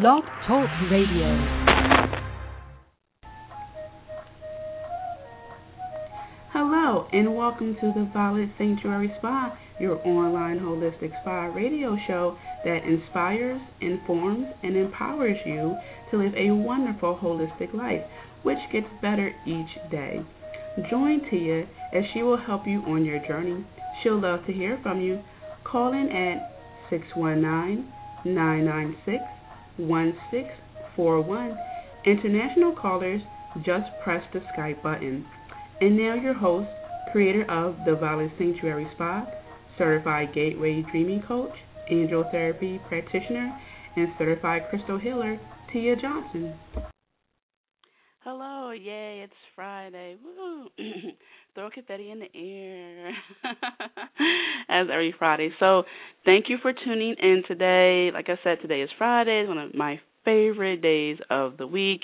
Blog Talk Radio. Hello, and welcome to the Violet Sanctuary Spa, your online holistic spa radio show that inspires, informs, and empowers you to live a wonderful holistic life, which gets better each day. Join Tia as she will help you on your journey. She'll love to hear from you. Call in at 619 996 1641. International callers just press the Skype button. And now your host, creator of the Violet Sanctuary Spa, certified Gateway Dreaming Coach, Angel Therapy Practitioner, and certified Crystal Healer, Tia Johnson. Hello, yay, it's Friday. Woo! Throw a confetti in the air. As every Friday. So, thank you for tuning in today. Like I said, today is Friday. It's one of my favorite days of the week.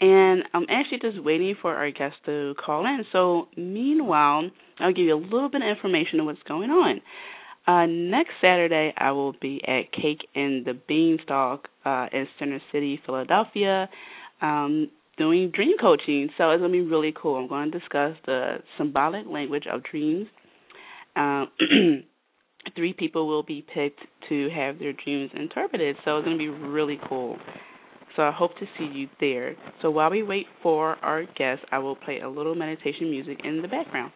And I'm actually just waiting for our guest to call in. So, meanwhile, I'll give you a little bit of information on what's going on. Uh, next Saturday, I will be at Cake and the Beanstalk uh, in Center City, Philadelphia, um, doing dream coaching. So it's going to be really cool. I'm going to discuss the symbolic language of dreams. Um, three people will be picked to have their dreams interpreted. So it's going to be really cool. So I hope to see you there. So while we wait for our guest, I will play a little meditation music in the background.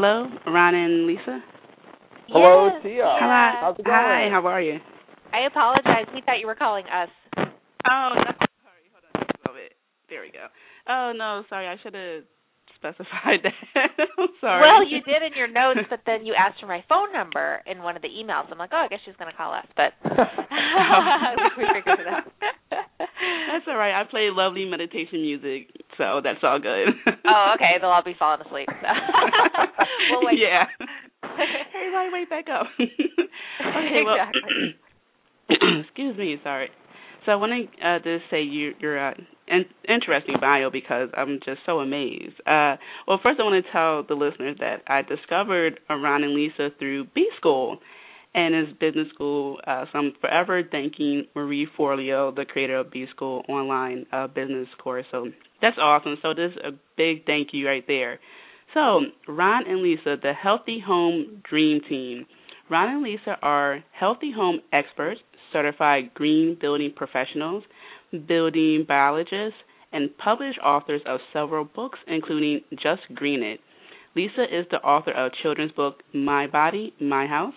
Hello, Ron and Lisa. Hello, Yes. Tia. Hi. How's it going? Hi, how are you? I apologize. We thought you were calling us. Oh, no, sorry. Hold on just a little bit. There we go. Oh no, sorry. I should have specified that. I'm sorry. Well, you did in your notes, but then you asked for my phone number in one of the emails. I'm like, oh, I guess she's going to call us, but we figured it out. That's all right. I play lovely meditation music, so that's all good. oh, okay. They'll all be falling asleep. So. We'll wait. Yeah. Everybody, wake back up. okay, well, excuse me. Sorry. So I want to uh, just say you, you're uh, an interesting bio because I'm just so amazed. Uh, well, first I want to tell the listeners that I discovered Ron and Lisa through B School and his business school. Uh, so I'm forever thanking Marie Forleo, the creator of B School online uh, business course. So that's awesome. So this is a big thank you right there. So Ron and Lisa, the Healthy Home Dream Team. Ron and Lisa are healthy home experts certified green building professionals, building biologists, and published authors of several books, including Just Green It. Lisa is the author of children's book My Body, My House.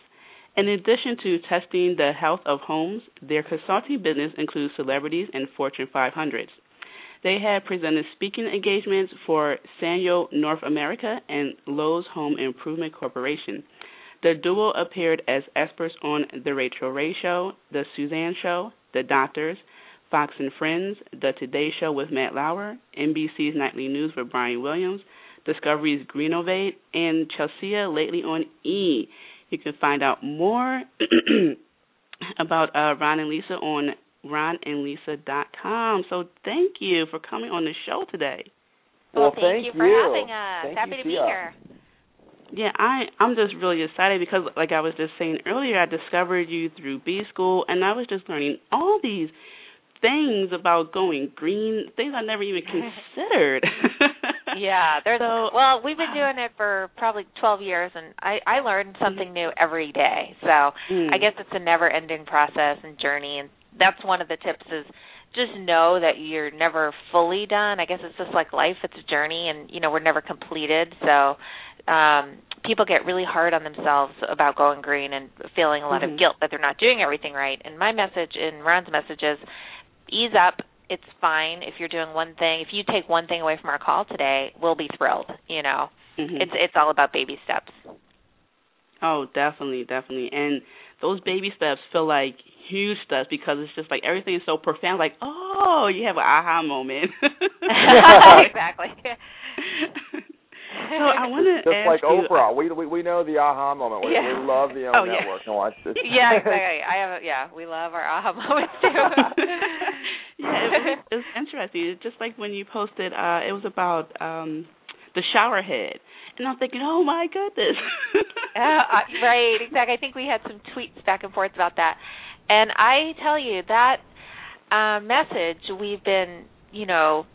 In addition to testing the health of homes, their consulting business includes celebrities and Fortune 500s. They have presented speaking engagements for Sanyo North America and Lowe's Home Improvement Corporation. The duo appeared as experts on The Rachael Ray Show, The Suzanne Show, The Doctors, Fox and Friends, The Today Show with Matt Lauer, NBC's Nightly News with Brian Williams, Discovery's Greenovate, and Chelsea lately on E. You can find out more about uh, Ron and Lisa on ronandlisa.com. So thank you for coming on the show today. Well, Well, thank, thank you for you. having us. Thank Happy you, to be Tia. here. Yeah, I I'm just really excited because like I was just saying earlier, I discovered you through B school and I was just learning all these things about going green, things I never even considered. Yeah, there's So- well, we've been doing it for probably 12 years and I I learn something new every day. So, Mm. I guess it's a never-ending process and journey and that's one of the tips is just know that you're never fully done. I guess it's just like life, it's a journey and you know, we're never completed. So, um people get really hard on themselves about going green and feeling a lot Mhm. of guilt that they're not doing everything right. And my message and Ron's message is ease up. It's fine if you're doing one thing. If you take one thing away from our call today, we'll be thrilled, you know. Mhm. It's it's all about baby steps. Oh, definitely, definitely. And those baby steps feel like huge stuff because it's just like everything is so profound. Like, oh, you have an aha moment. exactly. so I want to Just ask like you, Oprah, we we we know the aha moment. We, Yeah. we love the Oh, own yeah. network. No, it's just yeah, exactly. I have a, yeah, we love our aha moments too. yeah, it was, it was interesting. It's just like when you posted, uh, it was about um the shower head, and I'm thinking, oh my goodness. Yeah, uh, right, exactly. I think we had some tweets back and forth about that. And I tell you that uh, message we've been, you know,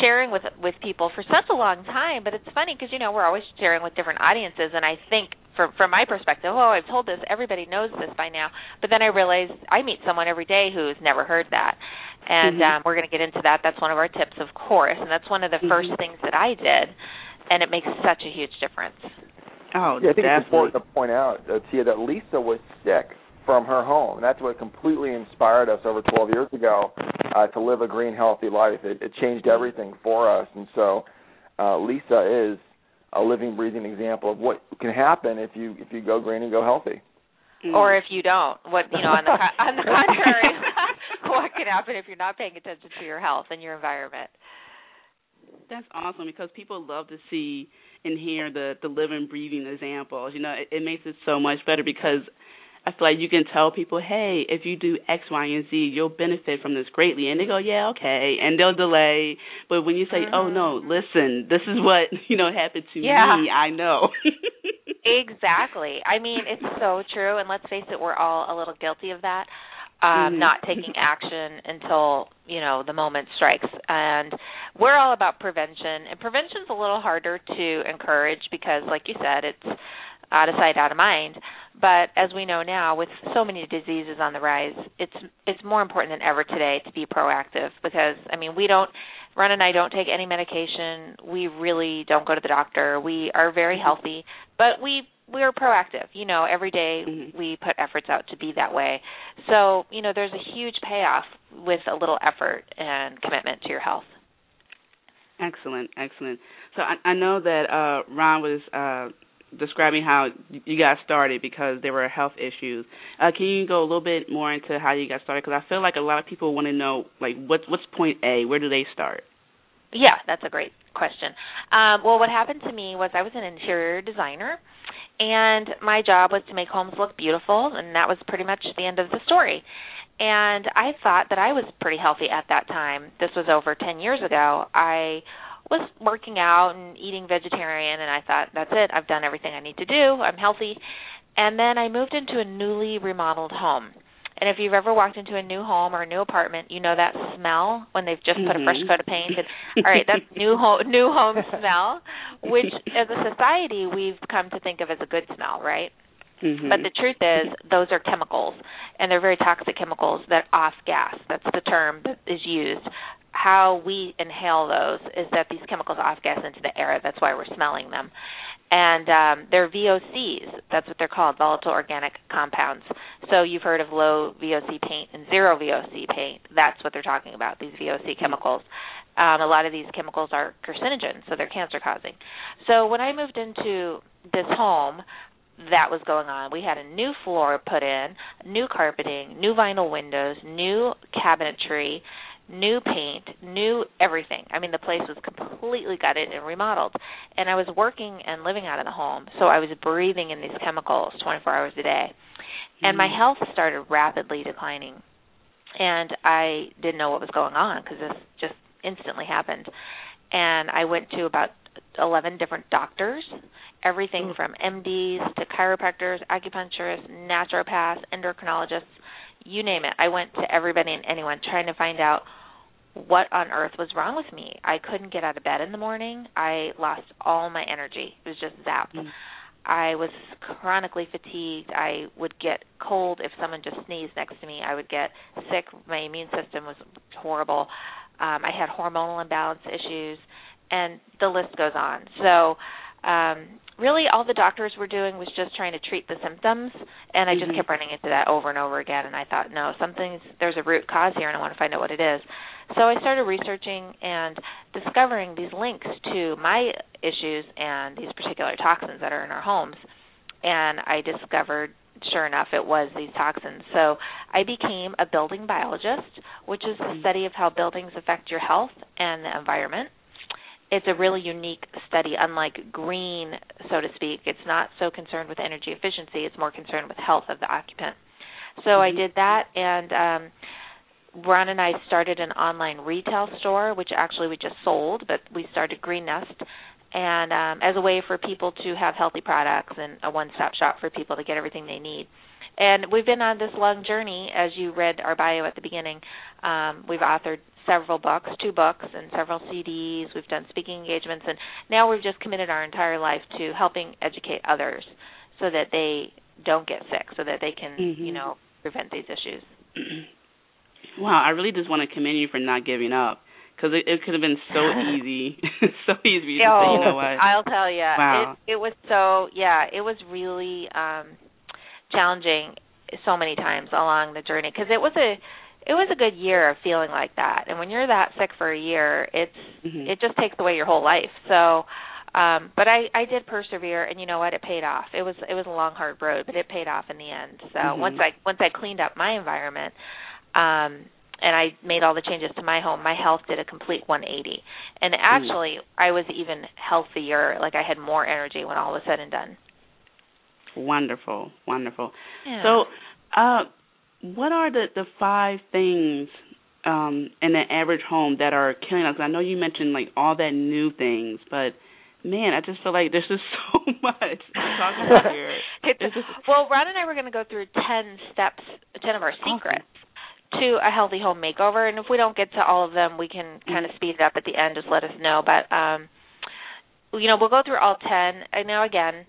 sharing with with people for such a long time. But it's funny because you know we're always sharing with different audiences, and I think from from my perspective, oh, I've told this, everybody knows this by now. But then I realize I meet someone every day who's never heard that, and Mhm. um, we're going to get into that. That's one of our tips, of course, and that's one of the first Mhm. things that I did, and it makes such a huge difference. oh, Yeah, I think it's important to point out, uh, Tia, that Lisa was sick from her home. And That's what completely inspired us over 12 years ago uh, to live a green, healthy life. It, it changed everything for us, and so uh, Lisa is a living, breathing example of what can happen if you if you go green and go healthy. Mm. or if you don't what you know on the co- on the contrary what can happen if you're not paying attention to your health and your environment That's awesome because people love to see and hear the the living, breathing examples. You know, it, it makes it so much better because I feel like you can tell people, hey, if you do X, Y, and Z, you'll benefit from this greatly, and they go, yeah, okay, and they'll delay. But when you say, oh no, listen, this is what you know happened to Yeah. me, I know. exactly i mean it's so true and let's face it we're all a little guilty of that um Mhm. not taking action until you know the moment strikes and we're all about prevention and prevention's a little harder to encourage because like you said it's out of sight out of mind but as we know now with so many diseases on the rise it's it's more important than ever today to be proactive because i mean we don't Ron and I don't take any medication. We really don't go to the doctor. We are very healthy, but we we're proactive. You know, every day Mhm. we put efforts out to be that way. So, you know, there's a huge payoff with a little effort and commitment to your health. Excellent, excellent. So I, I know that uh, Ron was uh, describing how you got started because there were health issues. Uh, can you go a little bit more into how you got started? Because I feel like a lot of people want to know, like, what's what's point A? Where do they start? Yeah, that's a great question. Um, well, what happened to me was I was an interior designer, and my job was to make homes look beautiful, and that was pretty much the end of the story. And I thought that I was pretty healthy at that time. This was over 10 years ago. I was working out and eating vegetarian and I thought that's it. I've done everything I need to do. I'm healthy. And then I moved into a newly remodeled home. And if you've ever walked into a new home or a new apartment, you know that smell when they've just put a fresh Mhm. coat of paint. And, all right, that's new home new home smell, which as a society we've come to think of as a good smell, right? Mhm. But the truth is, those are chemicals, and they're very toxic chemicals that off gas. That's the term that is used. How we inhale those is that these chemicals off gas into the air. That's why we're smelling them. And um, they're VOCs. That's what they're called, volatile organic compounds. So you've heard of low VOC paint and zero VOC paint. That's what they're talking about, these VOC chemicals. Um, a lot of these chemicals are carcinogens, so they're cancer causing. So when I moved into this home, that was going on. We had a new floor put in, new carpeting, new vinyl windows, new cabinetry, new paint, new everything. I mean, the place was completely gutted and remodeled. And I was working and living out of the home, so I was breathing in these chemicals 24 hours a day. And my Mhm. health started rapidly declining. And I didn't know what was going on because this just instantly happened. And I went to about 11 different doctors, everything Mm. from MDs to chiropractors, acupuncturists, naturopaths, endocrinologists, you name it. I went to everybody and anyone trying to find out what on earth was wrong with me. I couldn't get out of bed in the morning. I lost all my energy. It was just zapped. Mm. I was chronically fatigued. I would get cold if someone just sneezed next to me. I would get sick. My immune system was horrible. Um, I had hormonal imbalance issues, and the list goes on. So, um, really, all the doctors were doing was just trying to treat the symptoms, and I just Mhm. kept running into that over and over again. And I thought, no, something's there's a root cause here, and I want to find out what it is. So I started researching and discovering these links to my issues and these particular toxins that are in our homes. And I discovered, sure enough, it was these toxins. So I became a building biologist, which is the study of how buildings affect your health and the environment. It's a really unique study, unlike green, so to speak. It's not so concerned with energy efficiency, it's more concerned with health of the occupant. So I Mhm. did that and um Ron and I started an online retail store, which actually we just sold, but we started Green Nest, and um, as a way for people to have healthy products and a one-stop shop for people to get everything they need. And we've been on this long journey, as you read our bio at the beginning. Um, we've authored several books, two books, and several CDs. We've done speaking engagements, and now we've just committed our entire life to helping educate others so that they don't get sick, so that they can, Mhm. you know, prevent these issues. wow, I really just want to commend you for not giving up because it, it could have been so easy, so easy to say, you know what? I'll tell you. Wow. It it was so yeah, it was really um challenging so many times along the journey because it was a it was a good year of feeling like that. And when you're that sick for a year, it's Mhm. it just takes away your whole life. So um but I I did persevere and you know what? It paid off. It was it was a long hard road, but it paid off in the end. So Mhm. once I once I cleaned up my environment um and I made all the changes to my home, my health did a complete 180. And actually, I was even healthier, like I had more energy when all was said and done. Wonderful, wonderful. Yeah. So, uh, what are the the five things um, in an average home that are killing us? I know you mentioned like all that new things, but man, I just feel like there's just so much to talk about here. It's- It's just- well, Ron and I were going to go through 10 steps, 10 of our secrets to a healthy home makeover. And if we don't get to all of them, we can kind of Mm-hmm. speed it up at the end. Just let us know. But, um, you know, we'll go through all 10. I know, again,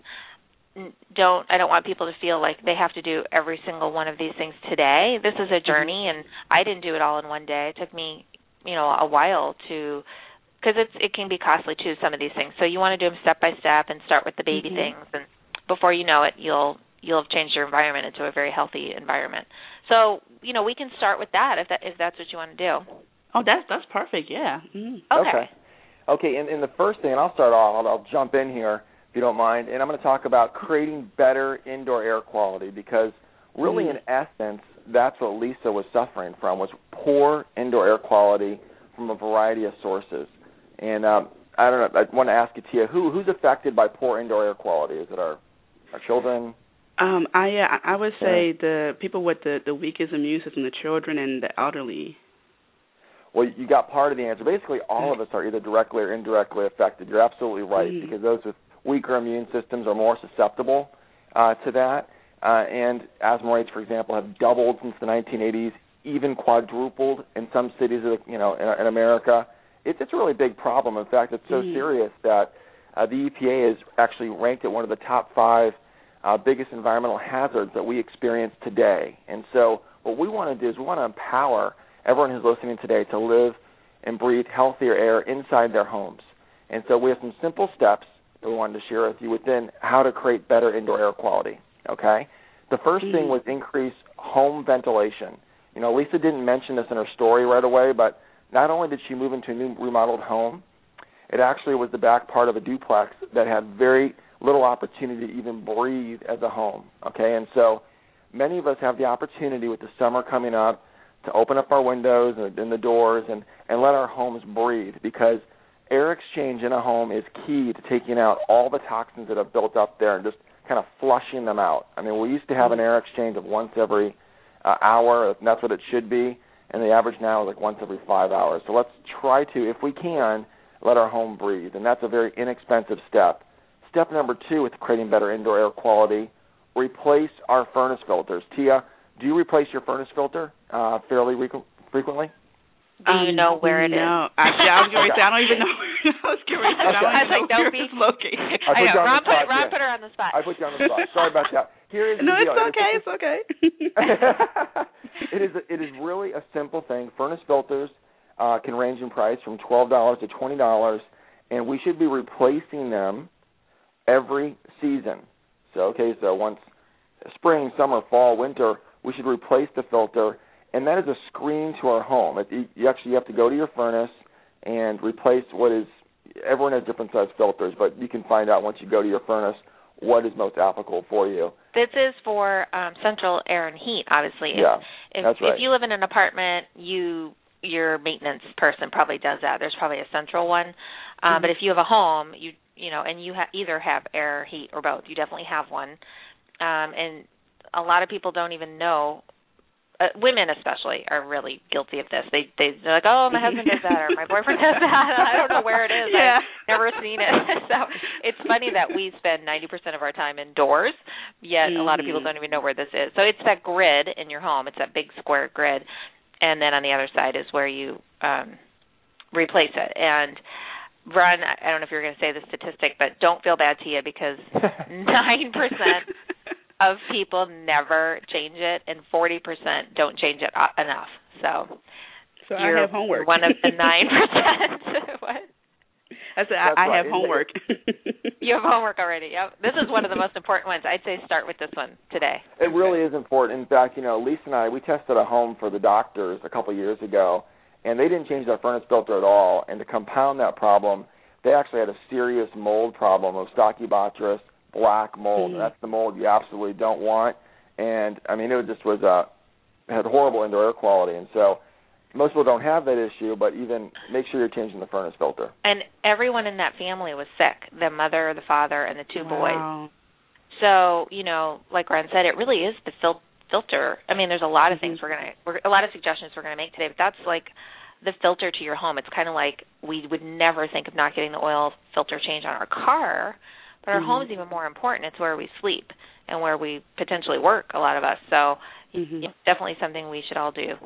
don't I don't want people to feel like they have to do every single one of these things today. This is a Mm-hmm. journey, and I didn't do it all in one day. It took me, you know, a while to because it's it can be costly too some of these things. So you want to do them step by step and start with the baby Mhm. things, and before you know it, you'll you'll have changed your environment into a very healthy environment. So you know we can start with that if that if that's what you want to do. oh, that's that's perfect. Yeah. Mm. Okay. Okay. Okay, and, and the first thing, and I'll start off. I'll, I'll jump in here if you don't mind, and I'm going to talk about creating better indoor air quality because really, Mm. in essence, that's what Lisa was suffering from was poor indoor air quality from a variety of sources. And um, I don't know. I want to ask you, Tia, who who's affected by poor indoor air quality? Is it our our children? Um, I yeah, I would say the people with the the weakest immune system, the children and the elderly. Well, you got part of the answer. Basically, all of us are either directly or indirectly affected. You're absolutely right Mhm. because those with weaker immune systems are more susceptible uh, to that. Uh, and asthma rates, for example, have doubled since the 1980s, even quadrupled in some cities, of, you know, in, in America. It's it's a really big problem. In fact, it's so Mhm. serious that uh, the EPA is actually ranked at one of the top five uh, biggest environmental hazards that we experience today. And so, what we want to do is we want to empower everyone who's listening today to live and breathe healthier air inside their homes. And so, we have some simple steps that we wanted to share with you within how to create better indoor air quality. Okay, the 1st thing Mhm. was increase home ventilation. You know, Lisa didn't mention this in her story right away, but not only did she move into a new remodeled home, it actually was the back part of a duplex that had very little opportunity to even breathe as a home. Okay, and so many of us have the opportunity with the summer coming up to open up our windows and, and the doors and and let our homes breathe because air exchange in a home is key to taking out all the toxins that have built up there and just kind of flushing them out. I mean, we used to have an air exchange of once every uh, hour, and that's what it should be, and the average now is like once every five hours. So let's try to, if we can, let our home breathe, and that's a very inexpensive step. Step number two with creating better indoor air quality, replace our furnace filters. Tia, do you replace your furnace filter uh, fairly re- frequently? Do you Um, know where it is? no. Actually, I was going to say I don't even know. I was going to say I Okay. don't I was even like, don't be- it's located. I put I know. on Ron put, spot, Ron yeah. put her on the spot. I put you on the spot. Sorry about that. Here is no, the it's deal. okay. It's okay. it is it is really a simple thing. Furnace filters uh, can range in price from twelve dollars to twenty dollars, and we should be replacing them every season. So okay, so once spring, summer, fall, winter, we should replace the filter, and that is a screen to our home. It, you- you actually have to go to your furnace and replace what is. Everyone has different size filters, but you can find out once you go to your furnace what is most applicable for you. This is for um, central air and heat, obviously. If, Yeah, if, that's right. if you live in an apartment, you your maintenance person probably does that. There's probably a central one. Um, Mm-hmm. But if you have a home, you you know, and you ha- either have air, heat, or both, you definitely have one. Um, and a lot of people don't even know. Uh, women especially are really guilty of this. They they they're like, oh, my husband does that, or my boyfriend does that. I don't know where it is. Yeah. I've never seen it. so it's funny that we spend 90% of our time indoors, yet a lot of people Mhm. don't even know where this is. So it's that grid in your home. It's that big square grid, and then on the other side is where you um, replace it. And Ron, I I don't know if you're going to say the statistic, but don't feel bad, Tia, because nine percent of people never change it, and forty percent don't change it uh, enough. So so you're I have homework. one of the nine percent. what? I said That's I, I right. have homework. You have homework already. Yep. This is one of the most important ones. I'd say start with this one today. It really is important. In fact, you know, Lisa and I we tested a home for the doctors a couple of years ago, and they didn't change their furnace filter at all. And to compound that problem, they actually had a serious mold problem of Stachybotrys black mold. Mhm. And that's the mold you absolutely don't want. And I mean, it just was uh had horrible indoor air quality. And so most people don't have that issue, but even make sure you're changing the furnace filter. And everyone in that family was sick. The mother, the father, and the two boys. So, you know, like Ron said, it really is the fil- filter. I mean, there's a lot of things we're gonna, we're, a lot of suggestions we're gonna make today, but that's like the filter to your home. It's kind of like we would never think of not getting the oil filter change on our car, but our Mhm. is even more important. It's where we sleep and where we potentially work. A lot of us. So, Mhm. it's definitely something we should all do.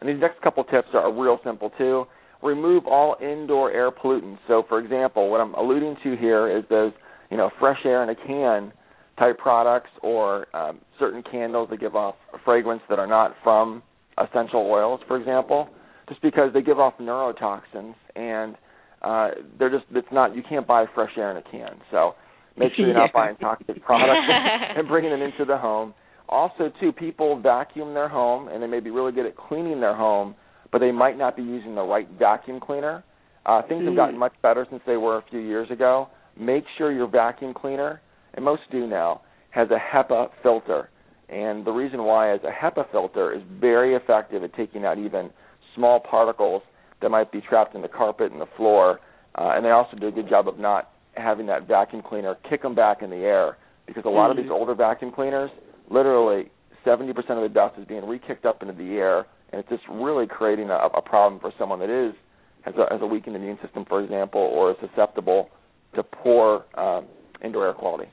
And these next couple tips are real simple too. Remove all indoor air pollutants. So, for example, what I'm alluding to here is those, you know, fresh air in a can type products or um, certain candles that give off a fragrance that are not from essential oils, for example, just because they give off neurotoxins and uh, they're just it's not you can't buy fresh air in a can. So make sure you're not buying toxic products and bringing them into the home. Also, too, people vacuum their home and they may be really good at cleaning their home, but they might not be using the right vacuum cleaner. Uh, things have gotten much better since they were a few years ago. Make sure your vacuum cleaner, and most do now, has a HEPA filter. And the reason why is a HEPA filter is very effective at taking out even small particles that might be trapped in the carpet and the floor. Uh, and they also do a good job of not having that vacuum cleaner kick them back in the air because a lot mm-hmm. of these older vacuum cleaners, literally 70% of the dust is being re-kicked up into the air, and it's just really creating a, a problem for someone that is has a, has a weakened immune system, for example, or is susceptible to poor um, indoor air quality.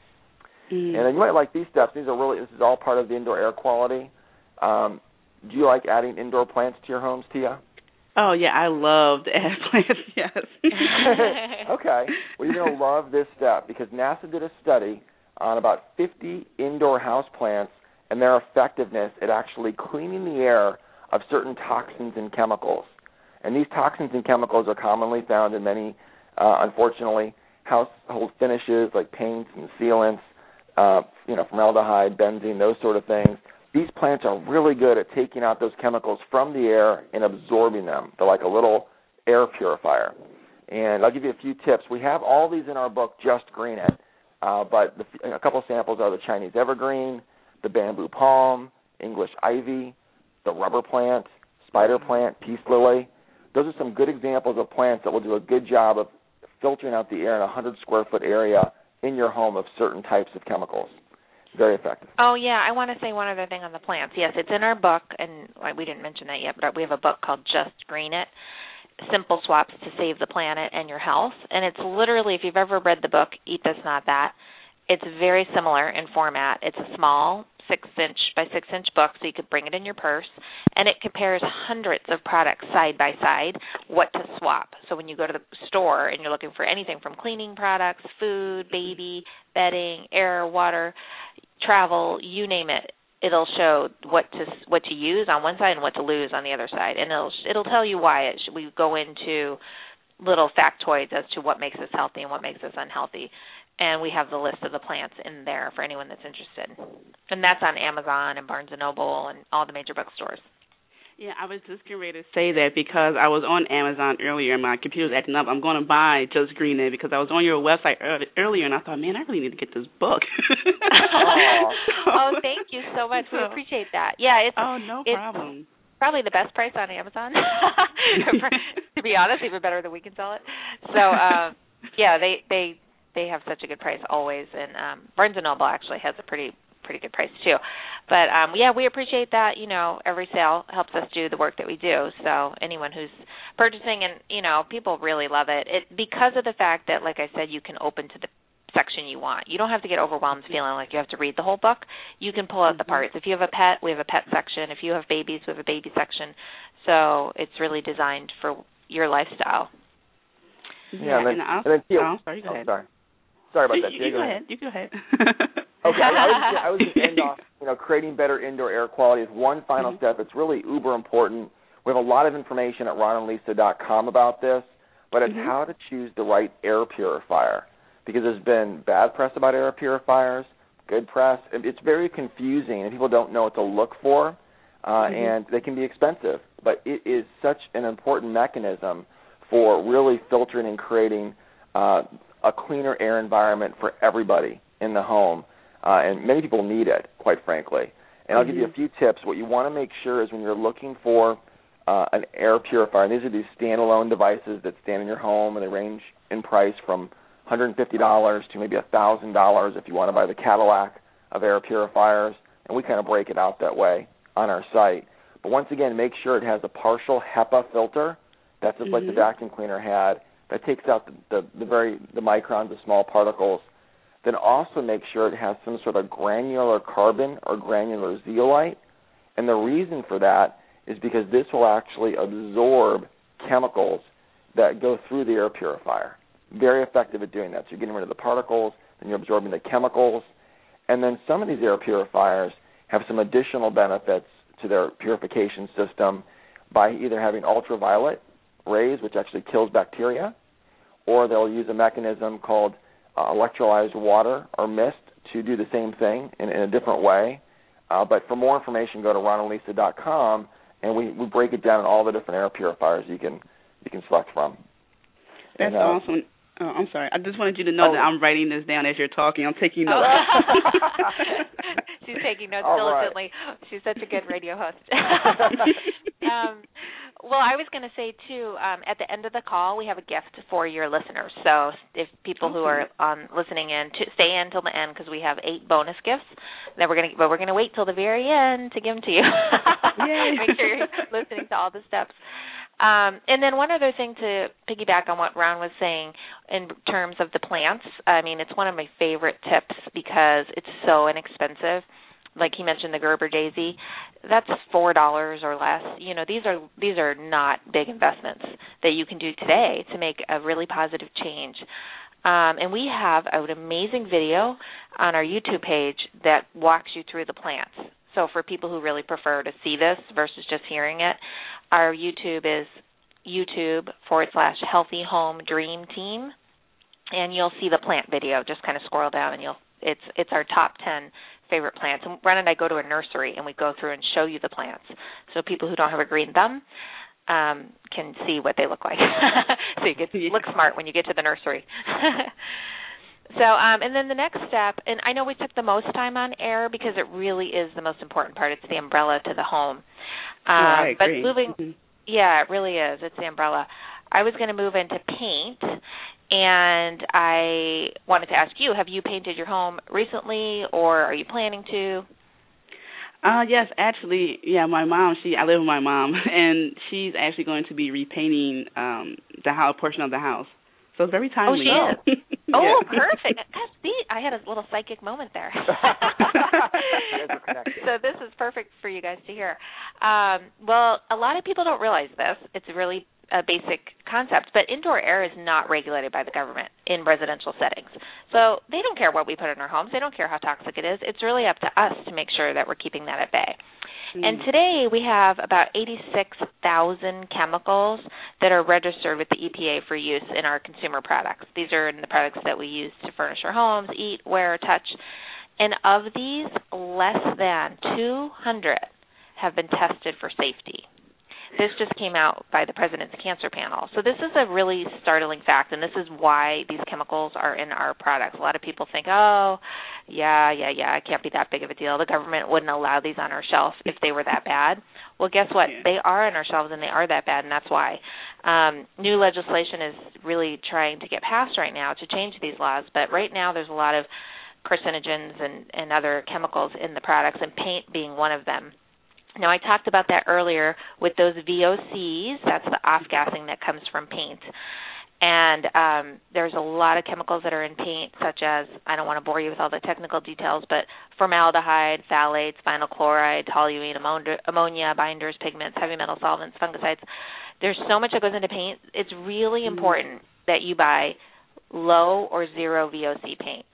Mm. And then you might like these steps. These are really this is all part of the indoor air quality. Um, do you like adding indoor plants to your homes, Tia? Oh yeah, I love to add plants. Yes. okay. Well, you're gonna love this step because NASA did a study on about 50 indoor house plants and their effectiveness at actually cleaning the air of certain toxins and chemicals. And these toxins and chemicals are commonly found in many, uh, unfortunately, household finishes like paints and sealants, uh, you know, formaldehyde, benzene, those sort of things. These plants are really good at taking out those chemicals from the air and absorbing them. They're like a little air purifier. And I'll give you a few tips. We have all these in our book, Just Green It. Uh, but the, a couple samples are the Chinese evergreen, the bamboo palm, English ivy, the rubber plant, spider plant, peace lily. Those are some good examples of plants that will do a good job of filtering out the air in a 100 square foot area in your home of certain types of chemicals. Very effective. Oh yeah, I want to say one other thing on the plants. Yes, it's in our book, and we didn't mention that yet, but we have a book called Just Green It. Simple swaps to save the planet and your health. And it's literally, if you've ever read the book Eat This Not That, it's very similar in format. It's a small six inch by six inch book, so you could bring it in your purse, and it compares hundreds of products side by side, what to swap. So when you go to the store and you're looking for anything from cleaning products, food, baby, bedding, air, water, travel, you name it, it'll show what to what to use on one side and what to lose on the other side, and it'll it'll tell you why it should, we go into little factoids as to what makes us healthy and what makes us unhealthy and we have the list of the plants in there for anyone that's interested. And that's on Amazon and Barnes and Noble and all the major bookstores. Yeah, I was just getting ready to say that because I was on Amazon earlier and my computer was acting up. I'm going to buy Just Green It because I was on your website earlier and I thought, man, I really need to get this book. oh, thank you so much. We appreciate that. Yeah, it's oh no it's problem. Probably the best price on Amazon. to be honest, even better than we can sell it. So, um, yeah, they they they have such a good price always, and um, Barnes and Noble actually has a pretty pretty good price too. But um yeah, we appreciate that, you know, every sale helps us do the work that we do. So anyone who's purchasing and, you know, people really love it. It because of the fact that like I said you can open to the section you want. You don't have to get overwhelmed feeling like you have to read the whole book. You can pull out the Mm-hmm. parts. If you have a pet, we have a pet section. If you have babies, we have a baby section. So it's really designed for your lifestyle. Yeah, and then, and also, and then oh, sorry, go oh, ahead. sorry. Sorry about that. You, you go ahead. You go ahead. Okay, I, I was I was to end off. You know, creating better indoor air quality is one final Mhm. step. It's really uber important. We have a lot of information at ronandlisa.com about this, but it's Mhm. how to choose the right air purifier because there's been bad press about air purifiers, good press. It's very confusing, and people don't know what to look for, uh, Mhm. and they can be expensive. But it is such an important mechanism for really filtering and creating uh, a cleaner air environment for everybody in the home. Uh, and many people need it, quite frankly. And I'll give you a Mhm. few tips. What you want to make sure is when you're looking for uh, an air purifier, and these are these standalone devices that stand in your home, and they range in price from $150 to maybe $1,000 if you want to buy the Cadillac of air purifiers. And we kind of break it out that way on our site. But once again, make sure it has a partial HEPA filter. That's just like the Mhm. vacuum cleaner had. That takes out the, the, the very the microns of small particles then also make sure it has some sort of granular carbon or granular zeolite. And the reason for that is because this will actually absorb chemicals that go through the air purifier. Very effective at doing that. So you're getting rid of the particles, then you're absorbing the chemicals. And then some of these air purifiers have some additional benefits to their purification system by either having ultraviolet rays, which actually kills bacteria, or they'll use a mechanism called uh, electrolyzed water or mist to do the same thing in, in a different way. Uh, but for more information, go to ronandlisa.com, and we, we break it down in all the different air purifiers you can you can select from. That's and, uh, awesome. Oh, I'm sorry. I just wanted you to know Oh. that I'm writing this down as you're talking. I'm taking notes. She's taking notes All right. diligently. She's such a good radio host. um, well, I was going to say too. Um, at the end of the call, we have a gift for your listeners. So if people who are on listening in, to stay in till the end because we have eight bonus gifts that we're going to. But we're going to wait till the very end to give them to you. Make sure you're listening to all the steps. Um, and then one other thing to piggyback on what Ron was saying in terms of the plants. I mean, it's one of my favorite tips because it's so inexpensive. Like he mentioned, the Gerber daisy, that's four dollars or less. You know, these are these are not big investments that you can do today to make a really positive change. Um, and we have an amazing video on our YouTube page that walks you through the plants. So for people who really prefer to see this versus just hearing it, our YouTube is YouTube forward slash Healthy Home Dream Team, and you'll see the plant video. Just kind of scroll down, and you'll it's it's our top ten favorite plants. And Ron and I go to a nursery, and we go through and show you the plants, so people who don't have a green thumb um, can see what they look like. so you get you look smart when you get to the nursery. So, um, and then the next step, and I know we took the most time on air because it really is the most important part. It's the umbrella to the home. Um, Oh, I but agree. moving, Mhm. yeah, it really is. It's the umbrella. I was going to move into paint, and I wanted to ask you: Have you painted your home recently, or are you planning to? Uh yes, actually, yeah, my mom, she I live with my mom and she's actually going to be repainting um the house portion of the house. So it's very timely. Oh, she is? Oh, Yeah. perfect. God, see, I had a little psychic moment there. Guys are connected. so this is perfect for you guys to hear. Um, well, a lot of people don't realize this. It's really a basic concept, but indoor air is not regulated by the government in residential settings. So they don't care what we put in our homes. They don't care how toxic it is. It's really up to us to make sure that we're keeping that at bay. And today we have about 86,000 chemicals that are registered with the EPA for use in our consumer products. These are in the products that we use to furnish our homes, eat, wear, touch. And of these, less than 200 have been tested for safety. This just came out by the President's Cancer Panel. So this is a really startling fact, and this is why these chemicals are in our products. A lot of people think, oh, yeah, yeah, yeah, it can't be that big of a deal. The government wouldn't allow these on our shelf if they were that bad. Well, guess what? Yeah. They are on our shelves, and they are that bad, and that's why. Um, new legislation is really trying to get passed right now to change these laws, but right now there's a lot of carcinogens and, and other chemicals in the products, and paint being one of them. Now, I talked about that earlier with those VOCs. That's the off gassing that comes from paint. And um, there's a lot of chemicals that are in paint, such as I don't want to bore you with all the technical details, but formaldehyde, phthalates, vinyl chloride, toluene, ammonia, binders, pigments, heavy metal solvents, fungicides. There's so much that goes into paint. It's really important that you buy low or zero VOC paint.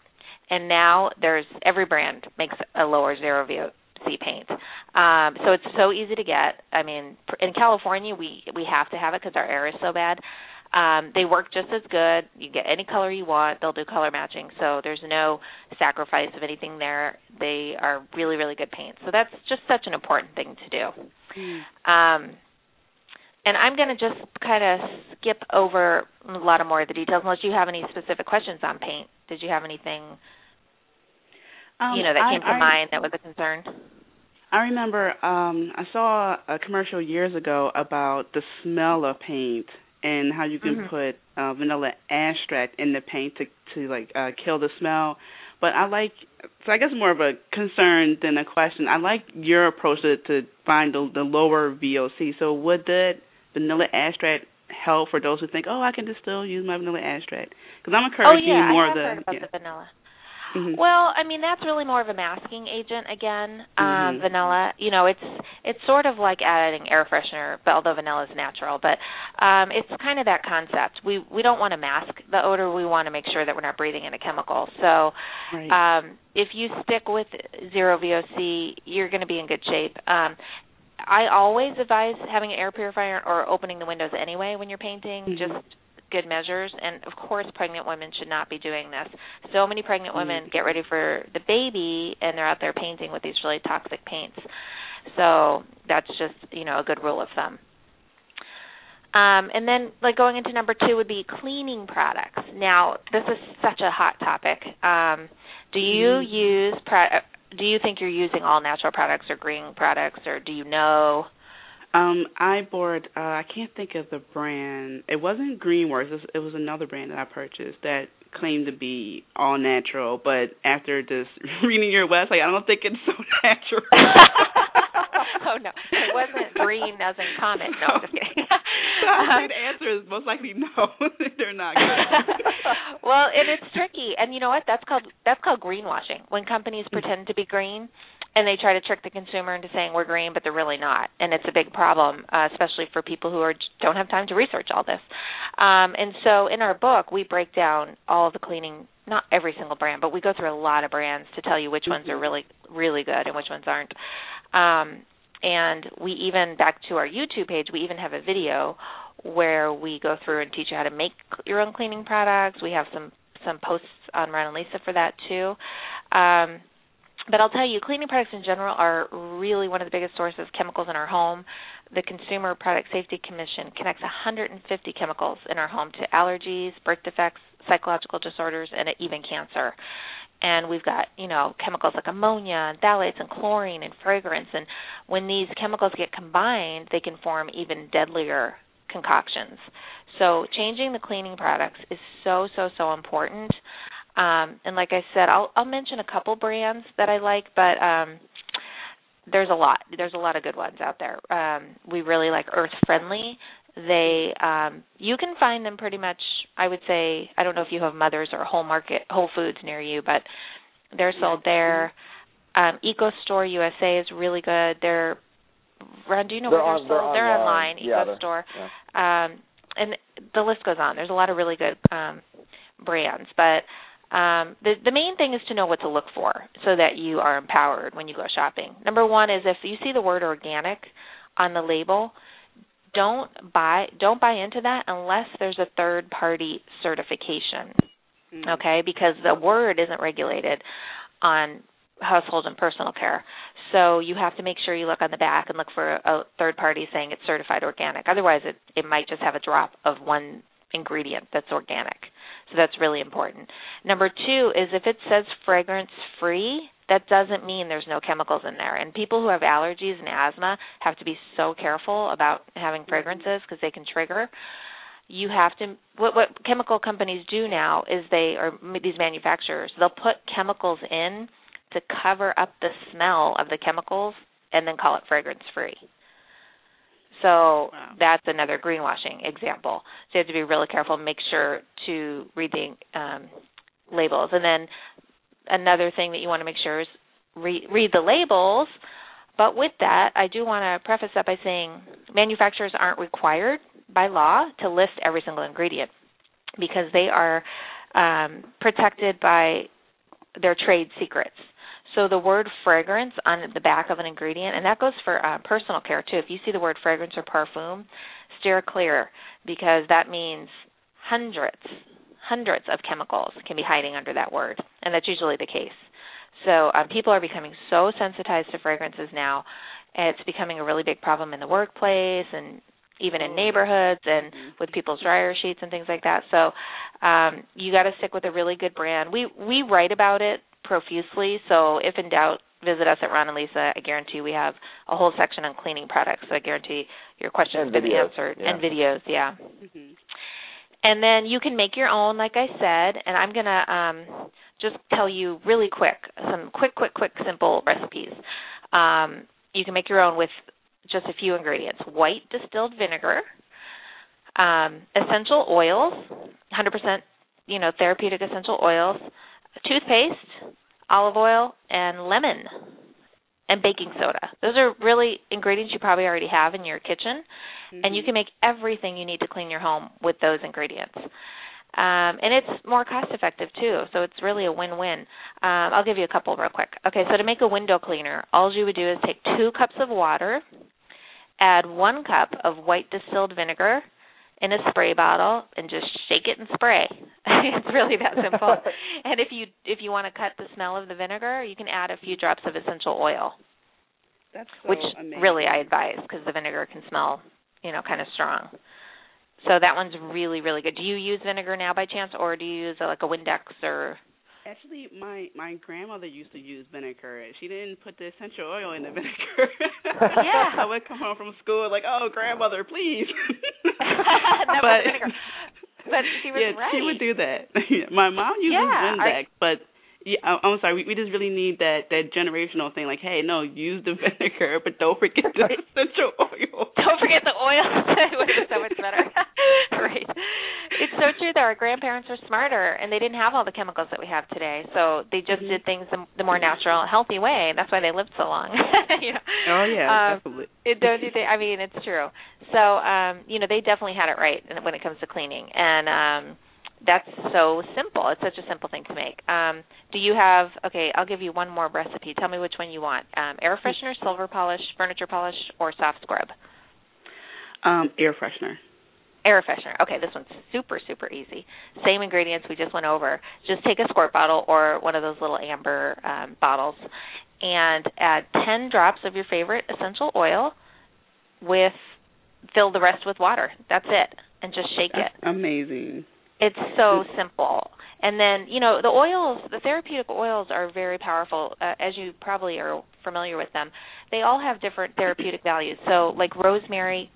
And now there's every brand makes a low or zero VOC paint. Um, so it's so easy to get. I mean, in California, we we have to have it because our air is so bad. Um, they work just as good. You get any color you want. They'll do color matching. So there's no sacrifice of anything there. They are really, really good paints. So that's just such an important thing to do. Um, and I'm going to just kind of skip over a lot of more of the details, unless you have any specific questions on paint. Did you have anything Um, you know that I- came to I- mind that was a concern? I remember um I saw a commercial years ago about the smell of paint and how you can Mhm. put uh, vanilla extract in the paint to to like uh kill the smell. But I like so I guess more of a concern than a question. I like your approach to, to find the, the lower VOC. So would the vanilla extract help for those who think, oh, I can just still use my vanilla extract? Because I'm Oh encouraging yeah, more I have of the heard about yeah. the vanilla. Mhm. Well, I mean that's really more of a masking agent again. Um Mhm. vanilla, you know, it's it's sort of like adding air freshener, but although vanilla is natural, but um it's kind of that concept. We we don't want to mask the odor, we want to make sure that we're not breathing in a chemical. So, right. um if you stick with zero VOC, you're going to be in good shape. Um I always advise having an air purifier or opening the windows anyway when you're painting, Mhm. just good measures. And of course, pregnant women should not be doing this. So many pregnant women get ready for the baby and they're out there painting with these really toxic paints. So that's just, you know, a good rule of thumb. Um, and then, like going into number two would be cleaning products. Now, this is such a hot topic. Um, do you Mm. use? Pro- do you think you're using all natural products or green products, or do you know? Um, I bought. Uh, I can't think of the brand. It wasn't Greenworks. It was, it was another brand that I purchased that claimed to be all natural. But after just reading your website, I don't think it's so natural. oh no, it wasn't green as in comet. No, I'm just kidding. the answer is most likely no. They're not well, and it's tricky, and you know what? That's called that's called greenwashing. When companies Mm-hmm. pretend to be green, and they try to trick the consumer into saying we're green, but they're really not, and it's a big problem, uh, especially for people who are don't have time to research all this. Um, and so, in our book, we break down all of the cleaning. Not every single brand, but we go through a lot of brands to tell you which ones are Mhm. really, really good and which ones aren't. Um, and we even back to our YouTube page, we even have a video where we go through and teach you how to make your own cleaning products. We have some some posts on Ron and Lisa for that too. Um, but I'll tell you, cleaning products in general are really one of the biggest sources of chemicals in our home. The Consumer Product Safety Commission connects 150 chemicals in our home to allergies, birth defects, psychological disorders, and even cancer. And we've got, you know, chemicals like ammonia and phthalates and chlorine and fragrance. And when these chemicals get combined, they can form even deadlier concoctions. So changing the cleaning products is so so so important. Um, and like I said, I'll I'll mention a couple brands that I like, but um, there's a lot. There's a lot of good ones out there. Um, we really like Earth Friendly. They um, you can find them pretty much. I would say I don't know if you have Mothers or Whole Market Whole Foods near you, but they're sold there. Um, Eco Store USA is really good. They're Ron, do you know They're where they're they're sold? They're online. online. Yeah, Eco Store. yeah. Um, and the list goes on. There's a lot of really good um, brands, but um, the the main thing is to know what to look for so that you are empowered when you go shopping. Number one is if you see the word organic on the label, don't buy don't buy into that unless there's a third party certification. Mm. Okay, because the word isn't regulated on household and personal care. So you have to make sure you look on the back and look for a third party saying it's certified organic. Otherwise, it it might just have a drop of one ingredient that's organic. So that's really important. Number 2 is if it says fragrance free, that doesn't mean there's no chemicals in there. And people who have allergies and asthma have to be so careful about having fragrances because they can trigger. You have to what what chemical companies do now is they or these manufacturers, they'll put chemicals in to cover up the smell of the chemicals and then call it fragrance free. So Wow. that's another greenwashing example. So you have to be really careful and make sure to read the um, labels. And then another thing that you want to make sure is re- read the labels. But with that, I do want to preface that by saying manufacturers aren't required by law to list every single ingredient because they are um, protected by their trade secrets. So the word fragrance on the back of an ingredient, and that goes for uh, personal care too. If you see the word fragrance or parfum, steer clear because that means hundreds, hundreds of chemicals can be hiding under that word, and that's usually the case. So um, people are becoming so sensitized to fragrances now, it's becoming a really big problem in the workplace and even in neighborhoods and with people's dryer sheets and things like that. So um, you got to stick with a really good brand. We we write about it profusely. So if in doubt, visit us at Ron and Lisa. I guarantee we have a whole section on cleaning products. So I guarantee your question's And been answered yeah. and videos. Yeah. Mhm. And then you can make your own, like I said. And I'm gonna um, just tell you really quick some quick, quick, quick, simple recipes. Um, you can make your own with just a few ingredients: white distilled vinegar, um, essential oils, 100% you know therapeutic essential oils, toothpaste, olive oil, and lemon, and baking soda. Those are really ingredients you probably already have in your kitchen, and you Mhm. can make everything you need to clean your home with those ingredients. Um, and it's more cost effective too, so it's really a win-win. Um, I'll give you a couple real quick. Okay, so to make a window cleaner, all you would do is take two cups of water, add one cup of white distilled vinegar in a spray bottle, and just shake it and spray. it's really that simple. and if you if you want to cut the smell of the vinegar, you can add a few drops of essential oil, That's so which amazing. really I advise because the vinegar can smell, you know, kind of strong. So that one's really really good. Do you use vinegar now by chance, or do you use uh, like a Windex or? Actually, my my grandmother used to use vinegar. She didn't put the essential oil in the vinegar. yeah, I would come home from school like, "Oh, grandmother, please." but, vinegar. But she was yeah, right. she would do that. my mom uses yeah, Windex, but yeah, I'm sorry. We, we just really need that that generational thing. Like, hey, no, use the vinegar, but don't forget the essential oil. Don't forget the oil. have been so much better. right. It's so true. that our grandparents were smarter, and they didn't have all the chemicals that we have today. So they just mm-hmm. did things the, the more natural, healthy way. That's why they lived so long. you know? Oh yeah, um, definitely. It, don't think? I mean, it's true. So um, you know, they definitely had it right when it comes to cleaning, and um that's so simple. It's such a simple thing to make. Um, do you have? Okay, I'll give you one more recipe. Tell me which one you want: um, air freshener, silver polish, furniture polish, or soft scrub. Um, air freshener. Air freshener. Okay, this one's super super easy. Same ingredients we just went over. Just take a squirt bottle or one of those little amber um, bottles, and add 10 drops of your favorite essential oil. With fill the rest with water. That's it, and just shake That's it. Amazing. It's so simple. And then, you know, the oils, the therapeutic oils are very powerful, uh, as you probably are familiar with them. They all have different therapeutic values. So, like rosemary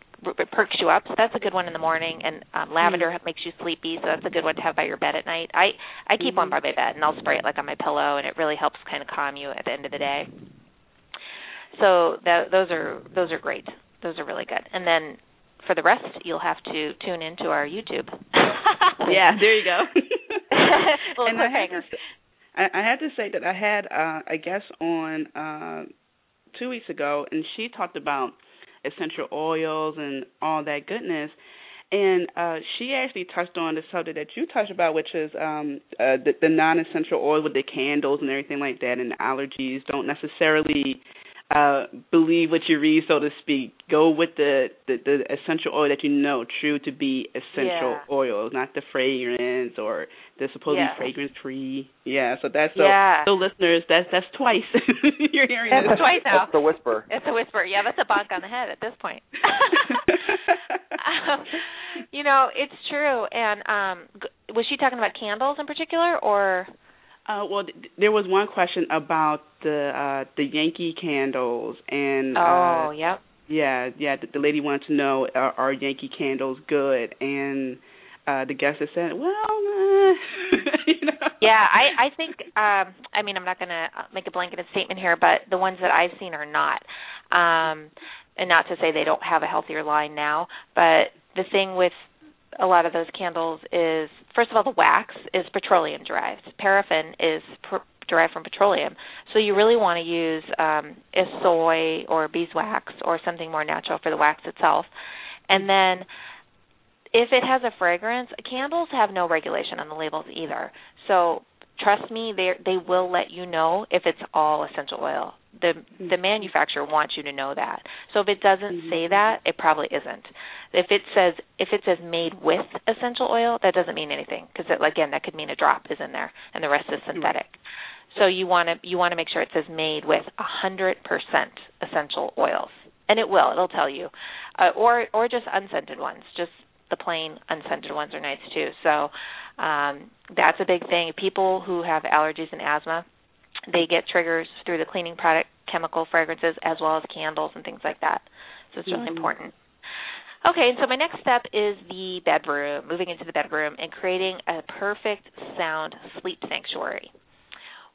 perks you up, so that's a good one in the morning, and um, lavender mm-hmm. makes you sleepy, so that's a good one to have by your bed at night. I I keep mm-hmm. one by my bed, and I'll spray it like on my pillow, and it really helps kind of calm you at the end of the day. So that those are those are great. Those are really good. And then for the rest, you'll have to tune into our YouTube. yeah, there you go. and I had, to, I, I had to say that I had uh, a guest on uh, two weeks ago, and she talked about essential oils and all that goodness. And uh, she actually touched on the subject that you touched about, which is um, uh, the, the non-essential oil with the candles and everything like that, and allergies don't necessarily uh, believe what you read, so to speak. Go with the, the, the essential oil that you know true to be essential yeah. oils, not the fragrance or the supposedly yeah. fragrance free. Yeah, so that's so, yeah. so listeners, that's that's twice you're hearing that's this. twice now. That's the whisper. It's a whisper. Yeah, that's a bonk on the head at this point. um, you know, it's true. And um was she talking about candles in particular, or? Uh, well, th- there was one question about the uh, the Yankee candles, and oh, uh, yep, yeah, yeah. The, the lady wanted to know are, are Yankee candles good, and uh, the guest has said, well, uh, you know. Yeah, I I think um I mean I'm not going to make a blanketed statement here, but the ones that I've seen are not. Um and not to say they don't have a healthier line now, but the thing with a lot of those candles is first of all the wax is petroleum derived. Paraffin is pr- derived from petroleum. So you really want to use um a soy or beeswax or something more natural for the wax itself. And then if it has a fragrance, candles have no regulation on the labels either. So trust me, they they will let you know if it's all essential oil. The mm-hmm. the manufacturer wants you to know that. So if it doesn't mm-hmm. say that, it probably isn't. If it says if it says made with essential oil, that doesn't mean anything because again, that could mean a drop is in there and the rest is synthetic. So you want to you want to make sure it says made with a hundred percent essential oils, and it will. It'll tell you, uh, or or just unscented ones. Just the plain unscented ones are nice too. So um, that's a big thing. People who have allergies and asthma, they get triggers through the cleaning product, chemical fragrances, as well as candles and things like that. So it's really mm-hmm. important. Okay, so my next step is the bedroom, moving into the bedroom and creating a perfect sound sleep sanctuary.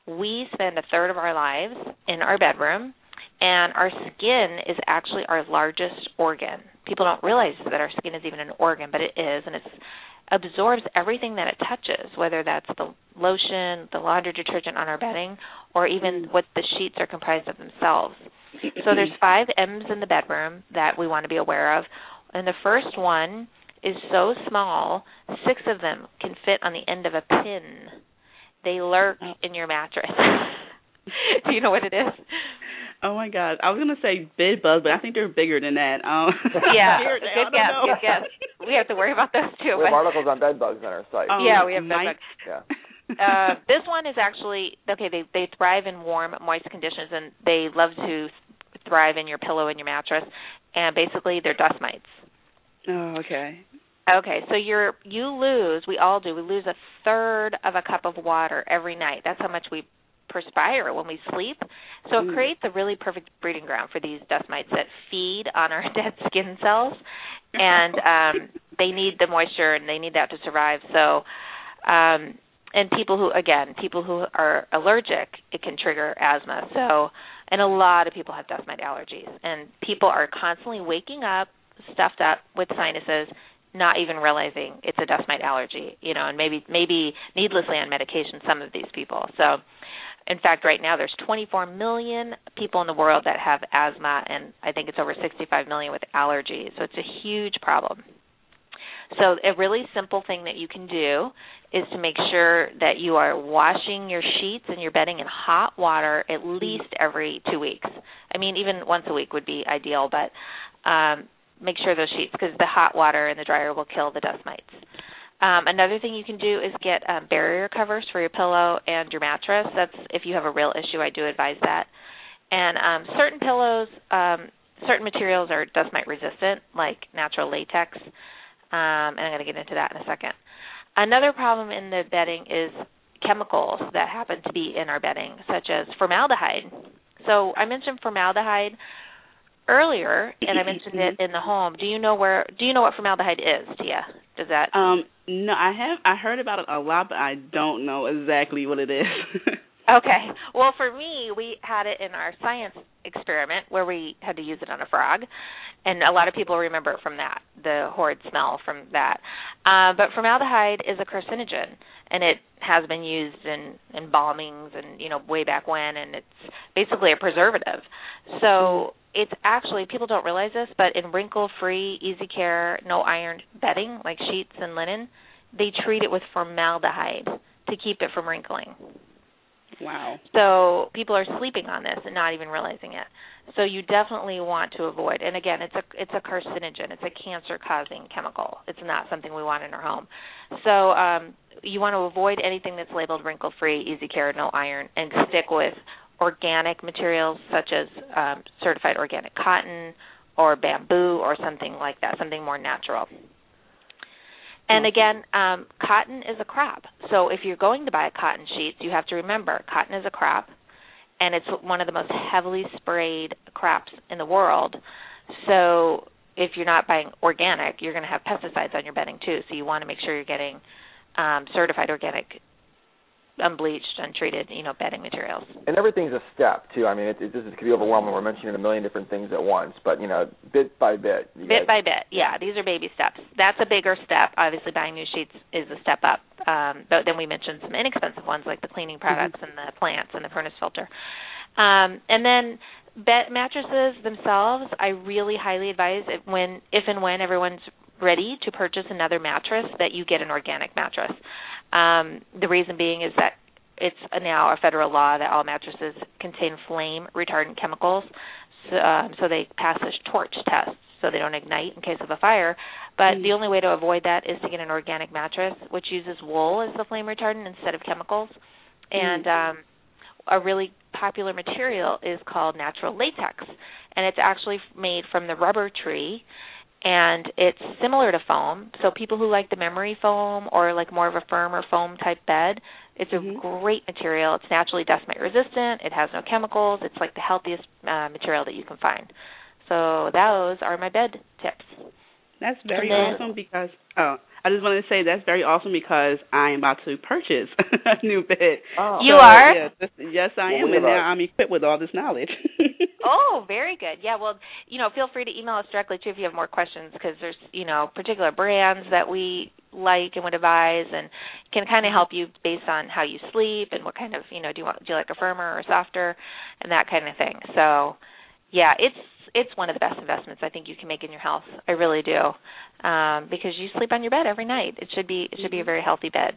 We spend a third of our lives in our bedroom, and our skin is actually our largest organ. People don't realize that our skin is even an organ, but it is, and it absorbs everything that it touches, whether that's the lotion, the laundry detergent on our bedding, or even mm. what the sheets are comprised of themselves. So there's five M's in the bedroom that we want to be aware of. And the first one is so small, six of them can fit on the end of a pin. They lurk in your mattress. Do you know what it is? Oh my god, I was gonna say bed bugs, but I think they're bigger than that. Um, yeah, good guess, good guess. We have to worry about those too. We have articles on bed bugs on our site. Um, yeah, we have bed bugs. Yeah. uh, this one is actually okay. They they thrive in warm, moist conditions, and they love to thrive in your pillow and your mattress. And basically, they're dust mites. Oh, okay. Okay, so you're you lose, we all do, we lose a third of a cup of water every night. That's how much we perspire when we sleep. So it Mm. creates a really perfect breeding ground for these dust mites that feed on our dead skin cells and um they need the moisture and they need that to survive. So um and people who again, people who are allergic, it can trigger asthma. So and a lot of people have dust mite allergies and people are constantly waking up stuffed up with sinuses not even realizing it's a dust mite allergy, you know, and maybe maybe needlessly on medication some of these people. So in fact right now there's 24 million people in the world that have asthma and I think it's over 65 million with allergies. So it's a huge problem. So a really simple thing that you can do is to make sure that you are washing your sheets and your bedding in hot water at least every 2 weeks. I mean even once a week would be ideal, but um make sure those sheets because the hot water in the dryer will kill the dust mites. Um, another thing you can do is get um, barrier covers for your pillow and your mattress. That's if you have a real issue, I do advise that. And um, certain pillows, um, certain materials are dust mite resistant, like natural latex. Um, and I'm going to get into that in a second. Another problem in the bedding is chemicals that happen to be in our bedding, such as formaldehyde. So I mentioned formaldehyde earlier, and I mentioned it in the home. Do you know where? Do you know what formaldehyde is, Tia? Does that? Um, no, I have I heard about it a lot, but I don't know exactly what it is. Okay. Well, for me, we had it in our science experiment where we had to use it on a frog, and a lot of people remember it from that, the horrid smell from that. Uh, but formaldehyde is a carcinogen, and it has been used in embalmings and you know way back when, and it's basically a preservative. So it's actually people don't realize this, but in wrinkle-free, easy care, no iron bedding like sheets and linen, they treat it with formaldehyde to keep it from wrinkling. wow. So people are sleeping on this and not even realizing it. So you definitely want to avoid. And again, it's a it's a carcinogen. It's a cancer-causing chemical. It's not something we want in our home. So um, you want to avoid anything that's labeled wrinkle-free, easy care, no iron, and stick with organic materials such as um, certified organic cotton or bamboo or something like that, something more natural. And again, um, cotton is a crop. So if you're going to buy cotton sheets, you have to remember cotton is a crop, and it's one of the most heavily sprayed crops in the world. So if you're not buying organic, you're going to have pesticides on your bedding too. So you want to make sure you're getting um, certified organic, unbleached, untreated, you know, bedding materials. And everything's a step too. I mean, it, it, this is, could be overwhelming. We're mentioning a million different things at once, but you know, bit by bit. Bit guys- by bit yeah these are baby steps that's a bigger step obviously buying new sheets is a step up um, but then we mentioned some inexpensive ones like the cleaning products and the plants and the furnace filter um, and then bed mattresses themselves i really highly advise it when if and when everyone's ready to purchase another mattress that you get an organic mattress um, the reason being is that it's now a federal law that all mattresses contain flame retardant chemicals so, um, so they pass this torch test so they don't ignite in case of a fire. But Mm. the only way to avoid that is to get an organic mattress, which uses wool as the flame retardant instead of chemicals. And um, a really popular material is called natural latex, and it's actually made from the rubber tree. And it's similar to foam. So people who like the memory foam or like more of a firmer foam type bed, it's a Mhm. great material. It's naturally dust mite resistant. It has no chemicals. It's like the healthiest uh, material that you can find. So those are my bed tips. That's very And then- awesome because oh, I just wanted to say that's very awesome because I am about to purchase a new bed. Oh. You So, are? Yes, this- yes, I Well, am, we and have now a- I'm equipped with all this knowledge. Oh, very good. Yeah, well, you know, feel free to email us directly too if you have more questions because there's, you know, particular brands that we like and would advise and can kind of help you based on how you sleep and what kind of, you know, do you want do you like a firmer or softer and that kind of thing. So, yeah, it's it's one of the best investments I think you can make in your health. I really do. Um because you sleep on your bed every night. It should be it should be a very healthy bed.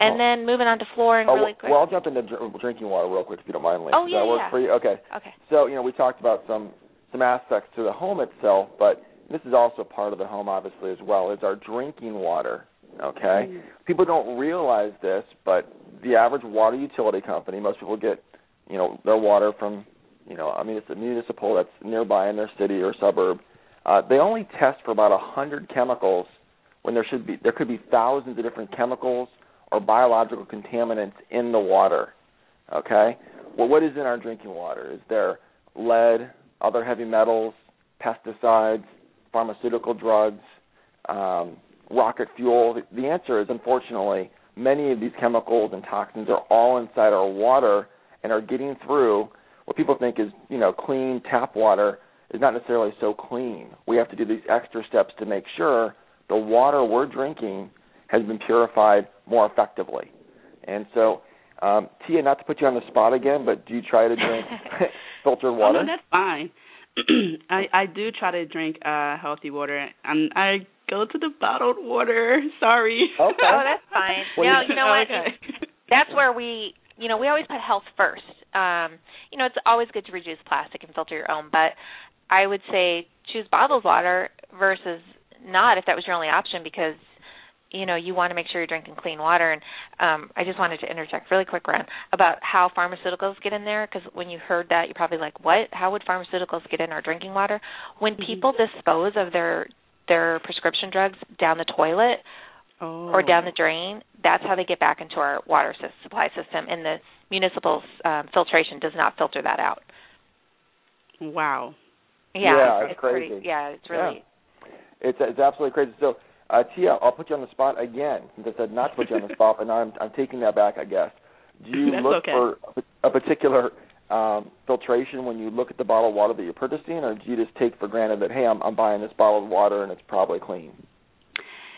And Well- then moving on to flooring Oh, really quick. well, I'll jump into dr- drinking water real quick if you don't mind, Lee. Oh, Does yeah, that work yeah. for you? Okay. okay. So, you know, we talked about some some aspects to the home itself, but this is also part of the home, obviously, as well. Is our drinking water. Okay. Mm. People don't realize this, but the average water utility company, most people get, you know, their water from, you know, I mean, it's a municipal that's nearby in their city or suburb. Uh, they only test for about a hundred chemicals when there should be there could be thousands of different chemicals or biological contaminants in the water. Okay? Well, what is in our drinking water? Is there lead, other heavy metals, pesticides, pharmaceutical drugs, um, rocket fuel? The answer is unfortunately many of these chemicals and toxins are all inside our water and are getting through what people think is, you know, clean tap water is not necessarily so clean. We have to do these extra steps to make sure the water we're drinking has been purified more effectively. And so, um, Tia, not to put you on the spot again, but do you try to drink filtered water? Oh, no, that's fine. I I do try to drink uh healthy water. I'm I go to the bottled water. Sorry. Okay. Oh, that's fine. Well, no, you- you know what? Okay. That's where we, you know, we always put health first. Um, you know, it's always good to reduce plastic and filter your own, but I would say choose bottled water versus not if that was your only option because you know you want to make sure you're drinking clean water and um I just wanted to interject really quick Ron about how pharmaceuticals get in there because when you heard that you're probably like what how would pharmaceuticals get in our drinking water when Mhm. people dispose of their their prescription drugs down the toilet oh. or down the drain, that's how they get back into our water supply system. And the municipal um, filtration does not filter that out. Wow. Yeah, Yeah, it's, it's pretty. crazy. Yeah, it's really. It's it's absolutely crazy. So, uh, Tia, I'll put you on the spot again. Since I said not to put you on the spot, but now I'm I'm taking that back. I guess. Do you That's look okay. for a, a particular um, filtration when you look at the bottled water that you're purchasing, or do you just take for granted that hey, I'm I'm buying this bottled water and it's probably clean?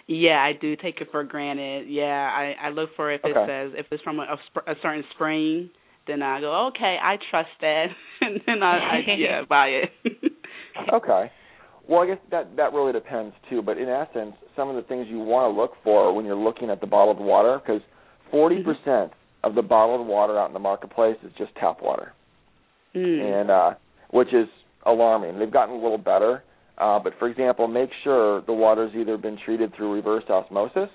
Yeah, I do take it for granted. Yeah, I I look for if it says if it's from a, a, certain spring, then I go okay, I trust that, and then I, I yeah buy it. Okay. Well, I guess that that really depends too. But in essence, some of the things you want to look for when you're looking at the bottled water, because 40% of the bottled water out in the marketplace is just tap water, mm. and uh, which is alarming. They've gotten a little better, uh, but for example, make sure the water's either been treated through reverse osmosis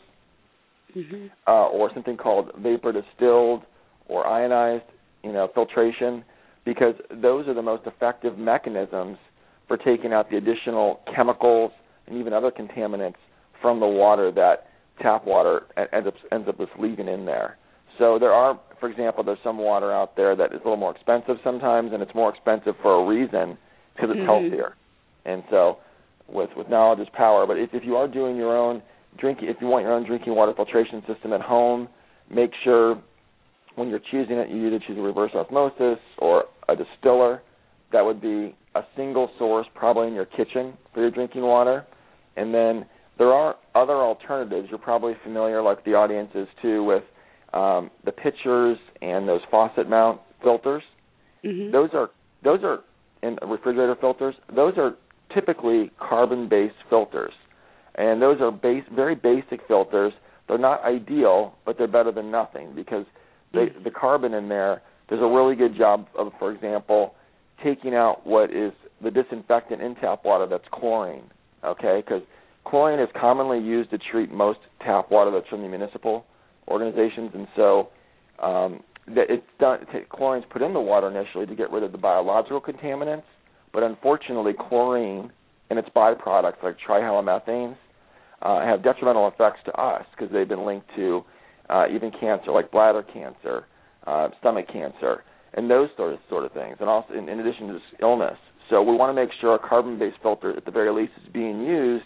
hmm uh, or something called vapor distilled or ionized, you know, filtration, because those are the most effective mechanisms for taking out the additional chemicals and even other contaminants from the water that tap water ends up ends up just leaving in there. So there are, for example, there's some water out there that is a little more expensive sometimes, and it's more expensive for a reason because it's Mhm. healthier. And so, with with knowledge is power. But if if you are doing your own drinking, if you want your own drinking water filtration system at home, make sure when you're choosing it, you either choose a reverse osmosis or a distiller. That would be a single source, probably in your kitchen for your drinking water. And then there are other alternatives. You're probably familiar, like the audience is too, with um, the pitchers and those faucet mount filters. hmm Those are those are in refrigerator filters. Those are typically carbon-based filters, and those are base very basic filters. They're not ideal, but they're better than nothing because they, the carbon in there does a really good job of, for example, taking out what is the disinfectant in tap water that's chlorine. Okay, because chlorine is commonly used to treat most tap water that's from the municipal organizations, and so um, that it's done. t- Chlorine's put in the water initially to get rid of the biological contaminants, but unfortunately, chlorine and its byproducts like trihalomethanes uh, have detrimental effects to us because they've been linked to uh, even cancer, like bladder cancer, uh, stomach cancer, and those sort of sort of things, and also in, in addition to this illness. So we want to make sure a carbon-based filter, at the very least, is being used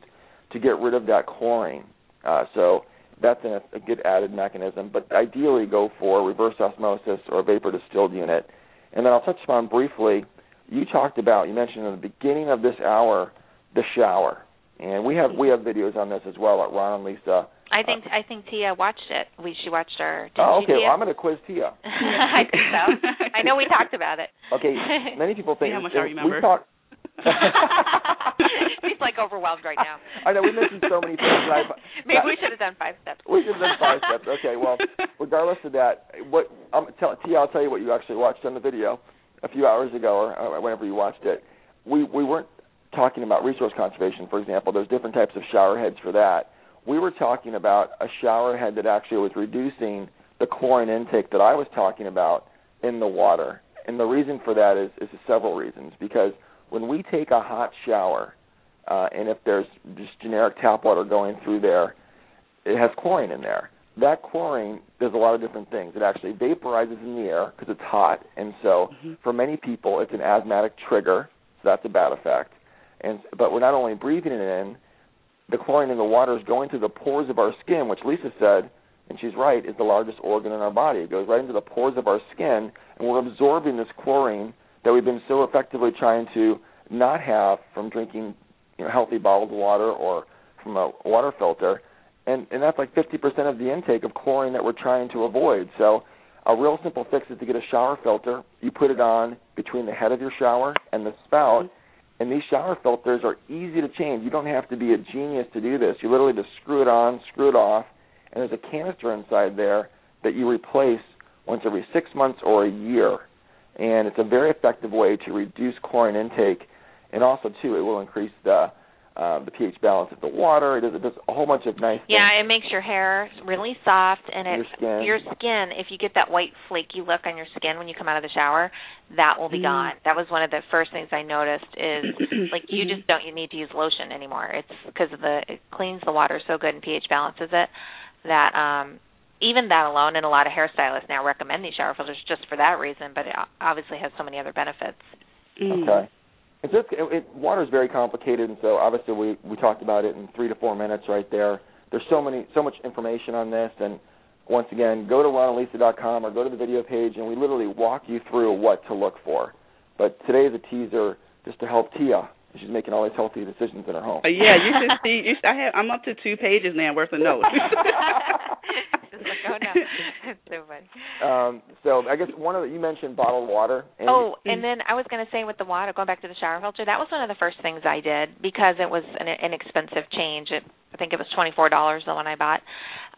to get rid of that chlorine. Uh, so that's a, a good added mechanism. But ideally, go for reverse osmosis or a vapor distilled unit. And then I'll touch upon briefly. You talked about, you mentioned in the beginning of this hour, the shower, and we have we have videos on this as well at Ron and Lisa. I think I think Tia watched it. We she watched our. Oh, okay. Well, I'm going to quiz Tia. I think so. I know we talked about it. Okay. Many people think how much if I remember. we talk. She's like overwhelmed right now. I know we mentioned so many things. And I, Maybe we should have done five steps. We should have done five steps. Okay, well, regardless of that, what um, tell, Tia, I'll tell you what you actually watched on the video a few hours ago, or uh, whenever you watched it. We we weren't talking about resource conservation, for example. There's different types of shower heads for that. We were talking about a shower head that actually was reducing the chlorine intake that I was talking about in the water. And the reason for that is is several reasons. Because when we take a hot shower, uh, and if there's just generic tap water going through there, it has chlorine in there. That chlorine does a lot of different things. It actually vaporizes in the air because it's hot, and so Mm-hmm. for many people, it's an asthmatic trigger. So that's a bad effect. And but we're not only breathing it in, the chlorine in the water is going through the pores of our skin, which Lisa said, and she's right, is the largest organ in our body. It goes right into the pores of our skin, and we're absorbing this chlorine that we've been so effectively trying to not have from drinking you know, healthy bottled water or from a water filter. And and that's like 50% of the intake of chlorine that we're trying to avoid. So a real simple fix is to get a shower filter. You put it on between the head of your shower and the spout. And these shower filters are easy to change. You don't have to be a genius to do this. You literally just screw it on, screw it off, and there's a canister inside there that you replace once every six months or a year. And it's a very effective way to reduce chlorine intake, and also too, it will increase the uh, the pH balance of the water. It does, it does a whole bunch of nice things. Yeah, it makes your hair really soft, and it Your skin. your skin. If you get that white flaky look on your skin when you come out of the shower, that will be Mhm. gone. That was one of the first things I noticed. Is like you just don't you need to use lotion anymore. It's because of the it cleans the water so good and pH balances it that um even that alone, and a lot of hairstylists now recommend these shower filters just for that reason. But it obviously has so many other benefits. Mm. Okay. It's just it, it, water is very complicated, and so obviously we we talked about it in three to four minutes right there. There's so many so much information on this, and once again, go to ronandlisa.com or go to the video page, and we literally walk you through what to look for. But today is a teaser just to help Tia. She's making all these healthy decisions in her home. Uh, yeah, you should see. You should, I have. I'm up to two pages now worth of notes. Just like, oh no, it's so funny. Um, so I guess one of the, you mentioned bottled water. And Oh, and then I was going to say with the water, going back to the shower filter, that was one of the first things I did because it was an inexpensive change. It, I think it was twenty four dollars the one I bought,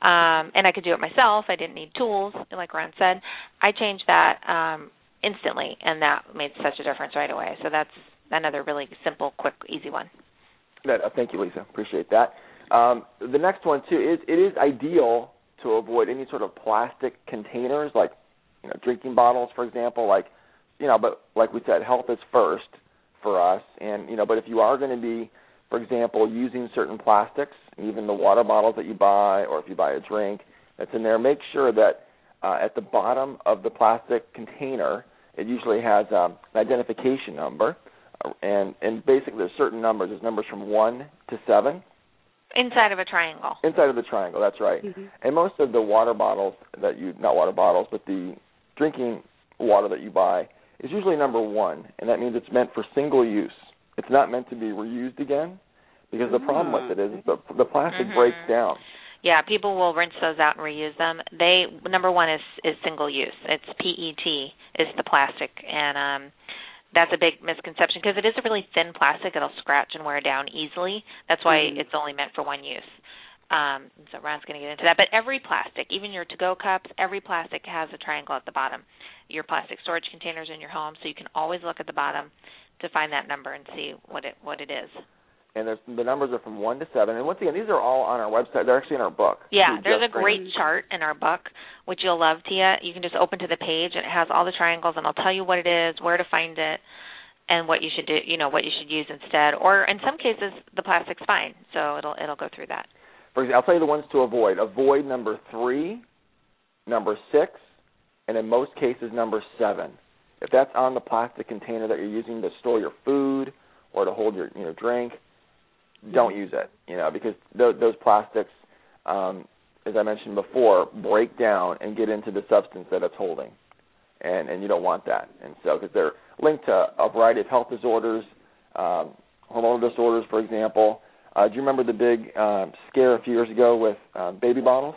um, and I could do it myself. I didn't need tools, like Ron said. I changed that um, instantly, and that made such a difference right away. So that's another really simple, quick, easy one. Uh, thank you, Lisa. Appreciate that. Um, the next one too is it is ideal to avoid any sort of plastic containers, like you know drinking bottles, for example. Like you know, but like we said, health is first for us. And you know, but if you are going to be, for example, using certain plastics, even the water bottles that you buy, or if you buy a drink that's in there, make sure that uh, at the bottom of the plastic container, it usually has um, an identification number uh, and and basically there's certain numbers. There's numbers from one to seven Inside of a triangle. inside of the triangle. That's right. Mhm. And most of the water bottles that you not water bottles, but the drinking water that you buy is usually number one, and that means it's meant for single use. It's not meant to be reused again, because the problem with it is the the plastic Mhm. breaks down. Yeah, people will rinse those out and reuse them. They number one is is single use. It's PET is the plastic, and um, that's a big misconception because it is a really thin plastic. It'll scratch and wear down easily. That's why Mhm. it's only meant for one use. Um, so Ron's going to get into that. But every plastic, even your to-go cups, every plastic has a triangle at the bottom. Your plastic storage containers in your home, so you can always look at the bottom to find that number and see what it what it is. And there's the numbers are from one to seven. And once again, these are all on our website. They're actually in our book. Yeah, there's a great chart in our book, which you'll love, Tia. You can just open to the page, and it has all the triangles, and I'll tell you what it is, where to find it, and what you should do. You know what you should use instead. Or in some cases, the plastic's fine, so it'll it'll go through that. For example, I'll tell you the ones to avoid. Avoid number three, number six, and in most cases number seven. If that's on the plastic container that you're using to store your food or to hold your you know drink, don't use it. You know because th- those plastics, um, as I mentioned before, break down and get into the substance that it's holding, and and you don't want that. And so because they're linked to a variety of health disorders, um, hormonal disorders, for example. Uh, do you remember the big um, scare a few years ago with um, baby bottles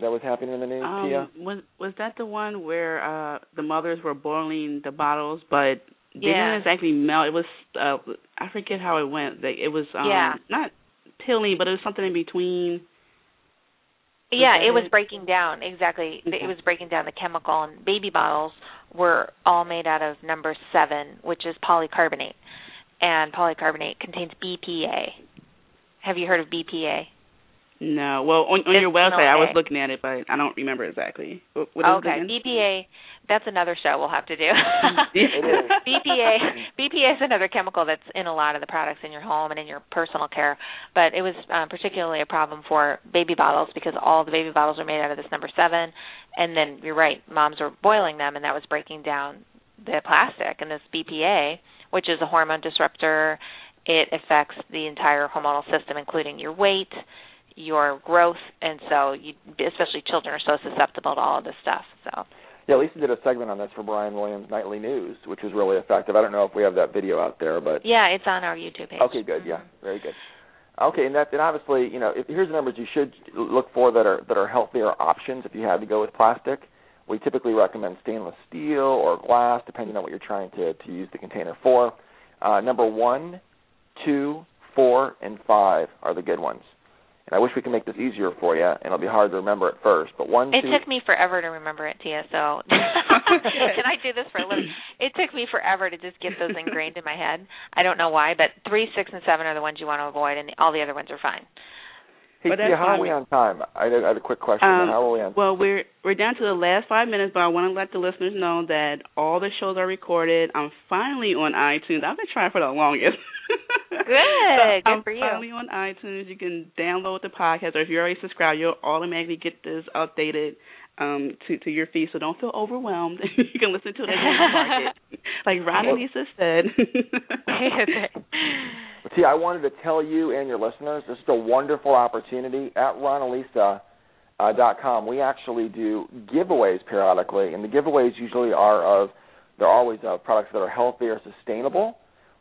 that was happening in the news, Tia? Um, was was that the one where uh the mothers were boiling the bottles, but they Yeah. didn't exactly melt? It was uh I forget how it went. Like, it was um Yeah. not peeling, but it was something in between. Yeah, that it was breaking down exactly. Okay. It was breaking down the chemical, and baby bottles were all made out of number seven, which is polycarbonate, and polycarbonate contains BPA. Have you heard of BPA? No, well on on your website I was looking at it, but I don't remember exactly. What, what okay? BPA that's another show we'll have to do. BPA BPA is another chemical that's in a lot of the products in your home and in your personal care, but it was um, particularly a problem for baby bottles because all the baby bottles are made out of this number seven, and then you're right, moms were boiling them, and that was breaking down the plastic. And this BPA, which is a hormone disruptor, it affects the entire hormonal system, including your weight, your growth, and so you, especially children are so susceptible to all of this stuff. So. Yeah, Lisa did a segment on this for Brian Williams Nightly News, which was really effective. I don't know if we have that video out there, but yeah, it's on our YouTube page. Okay, good. Yeah, very good. Okay, and that and obviously, you know, if, here's the numbers you should look for that are that are healthier options if you had to go with plastic. We typically recommend stainless steel or glass, depending on what you're trying to to use the container for. Uh, number one, two, four, and five are the good ones. And I wish we could make this easier for you, and it'll be hard to remember at first. But one, it two, took me forever to remember it, Tia. So can I do this for a living? It took me forever to just get those ingrained in my head. I don't know why, but three, six, and seven are the ones you want to avoid, and all the other ones are fine. Hey, But Tia, that's how are we on time? I had, I had a quick question. Um, how are we on? Well, we're we're down to the last five minutes, but I want to let the listeners know that all the shows are recorded. I'm finally on iTunes. I've been trying for the longest. Good. So Good I'm for you. finally on iTunes. You can download the podcast, or if you're already subscribed, you'll automatically get this updated um to to your feed. So don't feel overwhelmed. you can listen to it as you like it. Like Ron and Lisa said. But See, I wanted to tell you and your listeners this is a wonderful opportunity at ronandlisa.com. Uh, dot com. we actually do giveaways periodically, and the giveaways usually are of they're always of products that are healthy or sustainable,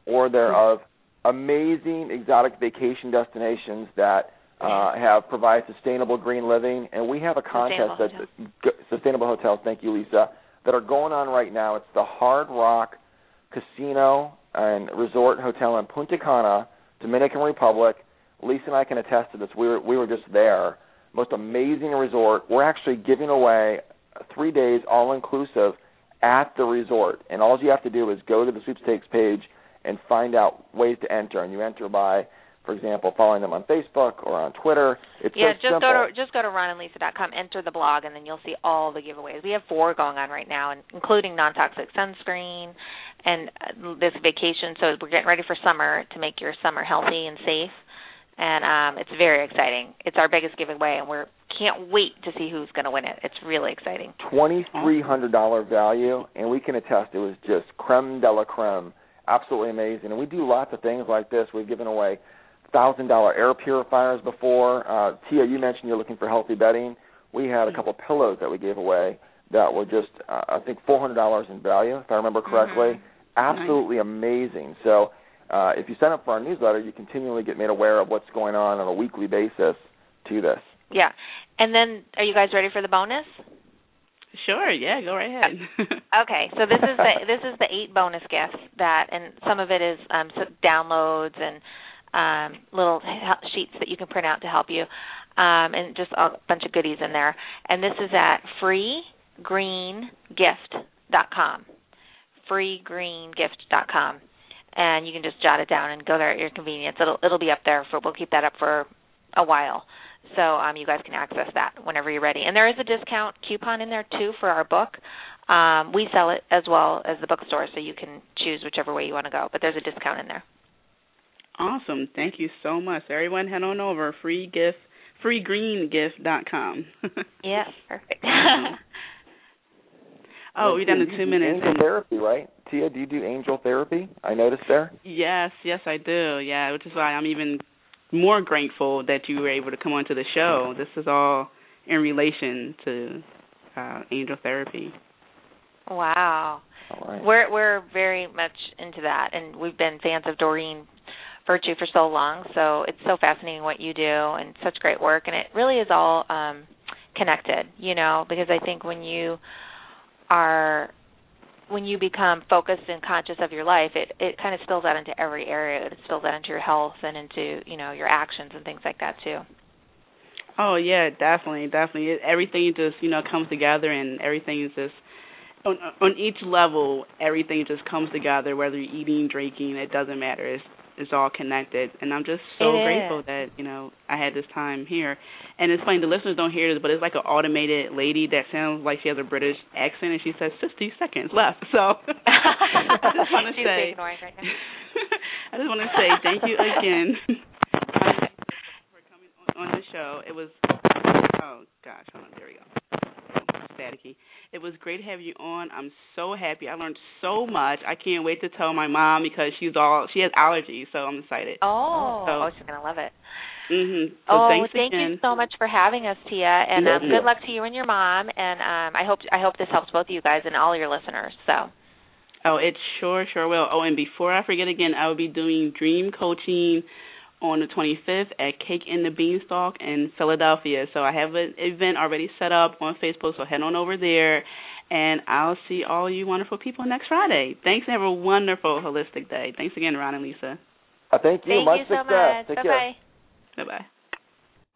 or they're of amazing exotic vacation destinations that uh, have provide sustainable green living. And we have a contest that's sustainable hotels. Thank you, Lisa. That are going on right now. It's the Hard Rock Casino and Resort Hotel in Punta Cana, Dominican Republic. Lisa and I can attest to this. We were we were just there. Most amazing resort. We're actually giving away three days all inclusive at the resort, and all you have to do is go to the sweepstakes page and find out ways to enter. And you enter by, for example, following them on Facebook or on Twitter. It's yeah, so just simple. go to just go to ronandlisa.com, enter the blog, and then you'll see all the giveaways. We have four going on right now, and including non-toxic sunscreen and uh, this vacation. So we're getting ready for summer to make your summer healthy and safe, and um, it's very exciting. It's our biggest giveaway, and we're can't wait to see who's going to win it. It's really exciting. twenty three hundred dollar value, and we can attest it was just creme de la creme, absolutely amazing. And we do lots of things like this. We've given away thousand dollar air purifiers before. Uh, Tia, you mentioned you're looking for healthy bedding. We had a couple pillows that we gave away that were just uh, I think four hundred dollars in value, if I remember correctly. Absolutely amazing. So. Uh, if you sign up for our newsletter, you continually get made aware of what's going on on a weekly basis to this. Yeah, and then are you guys ready for the bonus? Sure, yeah, go right ahead. Okay, so this is the this is the eight bonus gifts that, and some of it is um, downloads and um, little sheets that you can print out to help you, um, and just a bunch of goodies in there. And this is at freegreengift.com, freegreengift.com, and you can just jot it down and go there at your convenience. It'll it'll be up there for we'll keep that up for a while. So um, you guys can access that whenever you're ready. And there is a discount coupon in there too for our book. Um, we sell it as well as the bookstore, so you can choose whichever way you want to go. But there's a discount in there. awesome. Thank you so much. Everyone head on over free gift freegreengift.com. Yeah, perfect. oh, we're down to You two do minutes. Angel therapy, right? Tia, do you do angel therapy? I noticed there. Yes, yes, I do. Yeah, which is why I'm even more grateful that you were able to come onto the show. This is all in relation to uh, angel therapy. wow. All right. We're we're very much into that, and we've been fans of Doreen Virtue for so long. So it's so fascinating what you do, and such great work. And it really is all um, connected, you know, because I think when you are when you become focused and conscious of your life, it it kind of spills out into every area. It spills out into your health and into you know your actions and things like that too. Oh yeah, definitely, definitely. It, everything just you know comes together, and everything is just on on each level. Everything just comes together. Whether you're eating, drinking, it doesn't matter. It's it's all connected, and I'm just so grateful that you know I had this time here. And it's funny the listeners don't hear this, but it's like an automated lady that sounds like she has a British accent, and she says 60 seconds left. So I just want to say, right I just want to say thank you again for coming on, on the show. It was oh gosh, hold on, there we go It was great to have you on. I'm so happy. I learned so much. I can't wait to tell my mom because she's all she has allergies, so I'm excited. Oh, so, oh, she's gonna love it. Mm-hmm. So oh, thank again. you so much for having us, Tia, and um, good luck to you and your mom. And um, I hope I hope this helps both of you guys and all your listeners. So. Oh, it sure, sure will. Oh, and before I forget again, I will be doing dream coaching on the 25th at Cake in the Beanstalk in Philadelphia. So I have an event already set up on Facebook, so head on over there. And I'll see all you wonderful people next Friday. Thanks and have a wonderful holistic day. Thanks again, Ron and Lisa. Uh, thank you. Thank much you success. so much. Take bye care. Bye bye.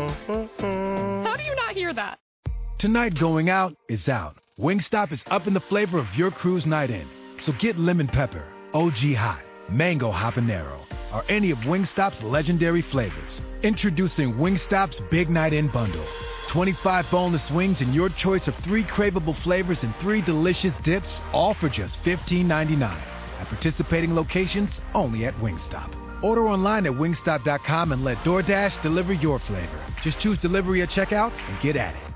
Mm-hmm. How do you not hear that? Tonight going out is out. Wingstop is up in the flavor of your crew's night in. So get lemon pepper, OG hot, mango habanero, or any of Wingstop's legendary flavors. Introducing Wingstop's Big Night In Bundle. 25 boneless wings and your choice of three craveable flavors and three delicious dips, all for just $15.99. At participating locations, only at Wingstop. Order online at wingstop.com and let DoorDash deliver your flavor. Just choose delivery at checkout and get at it.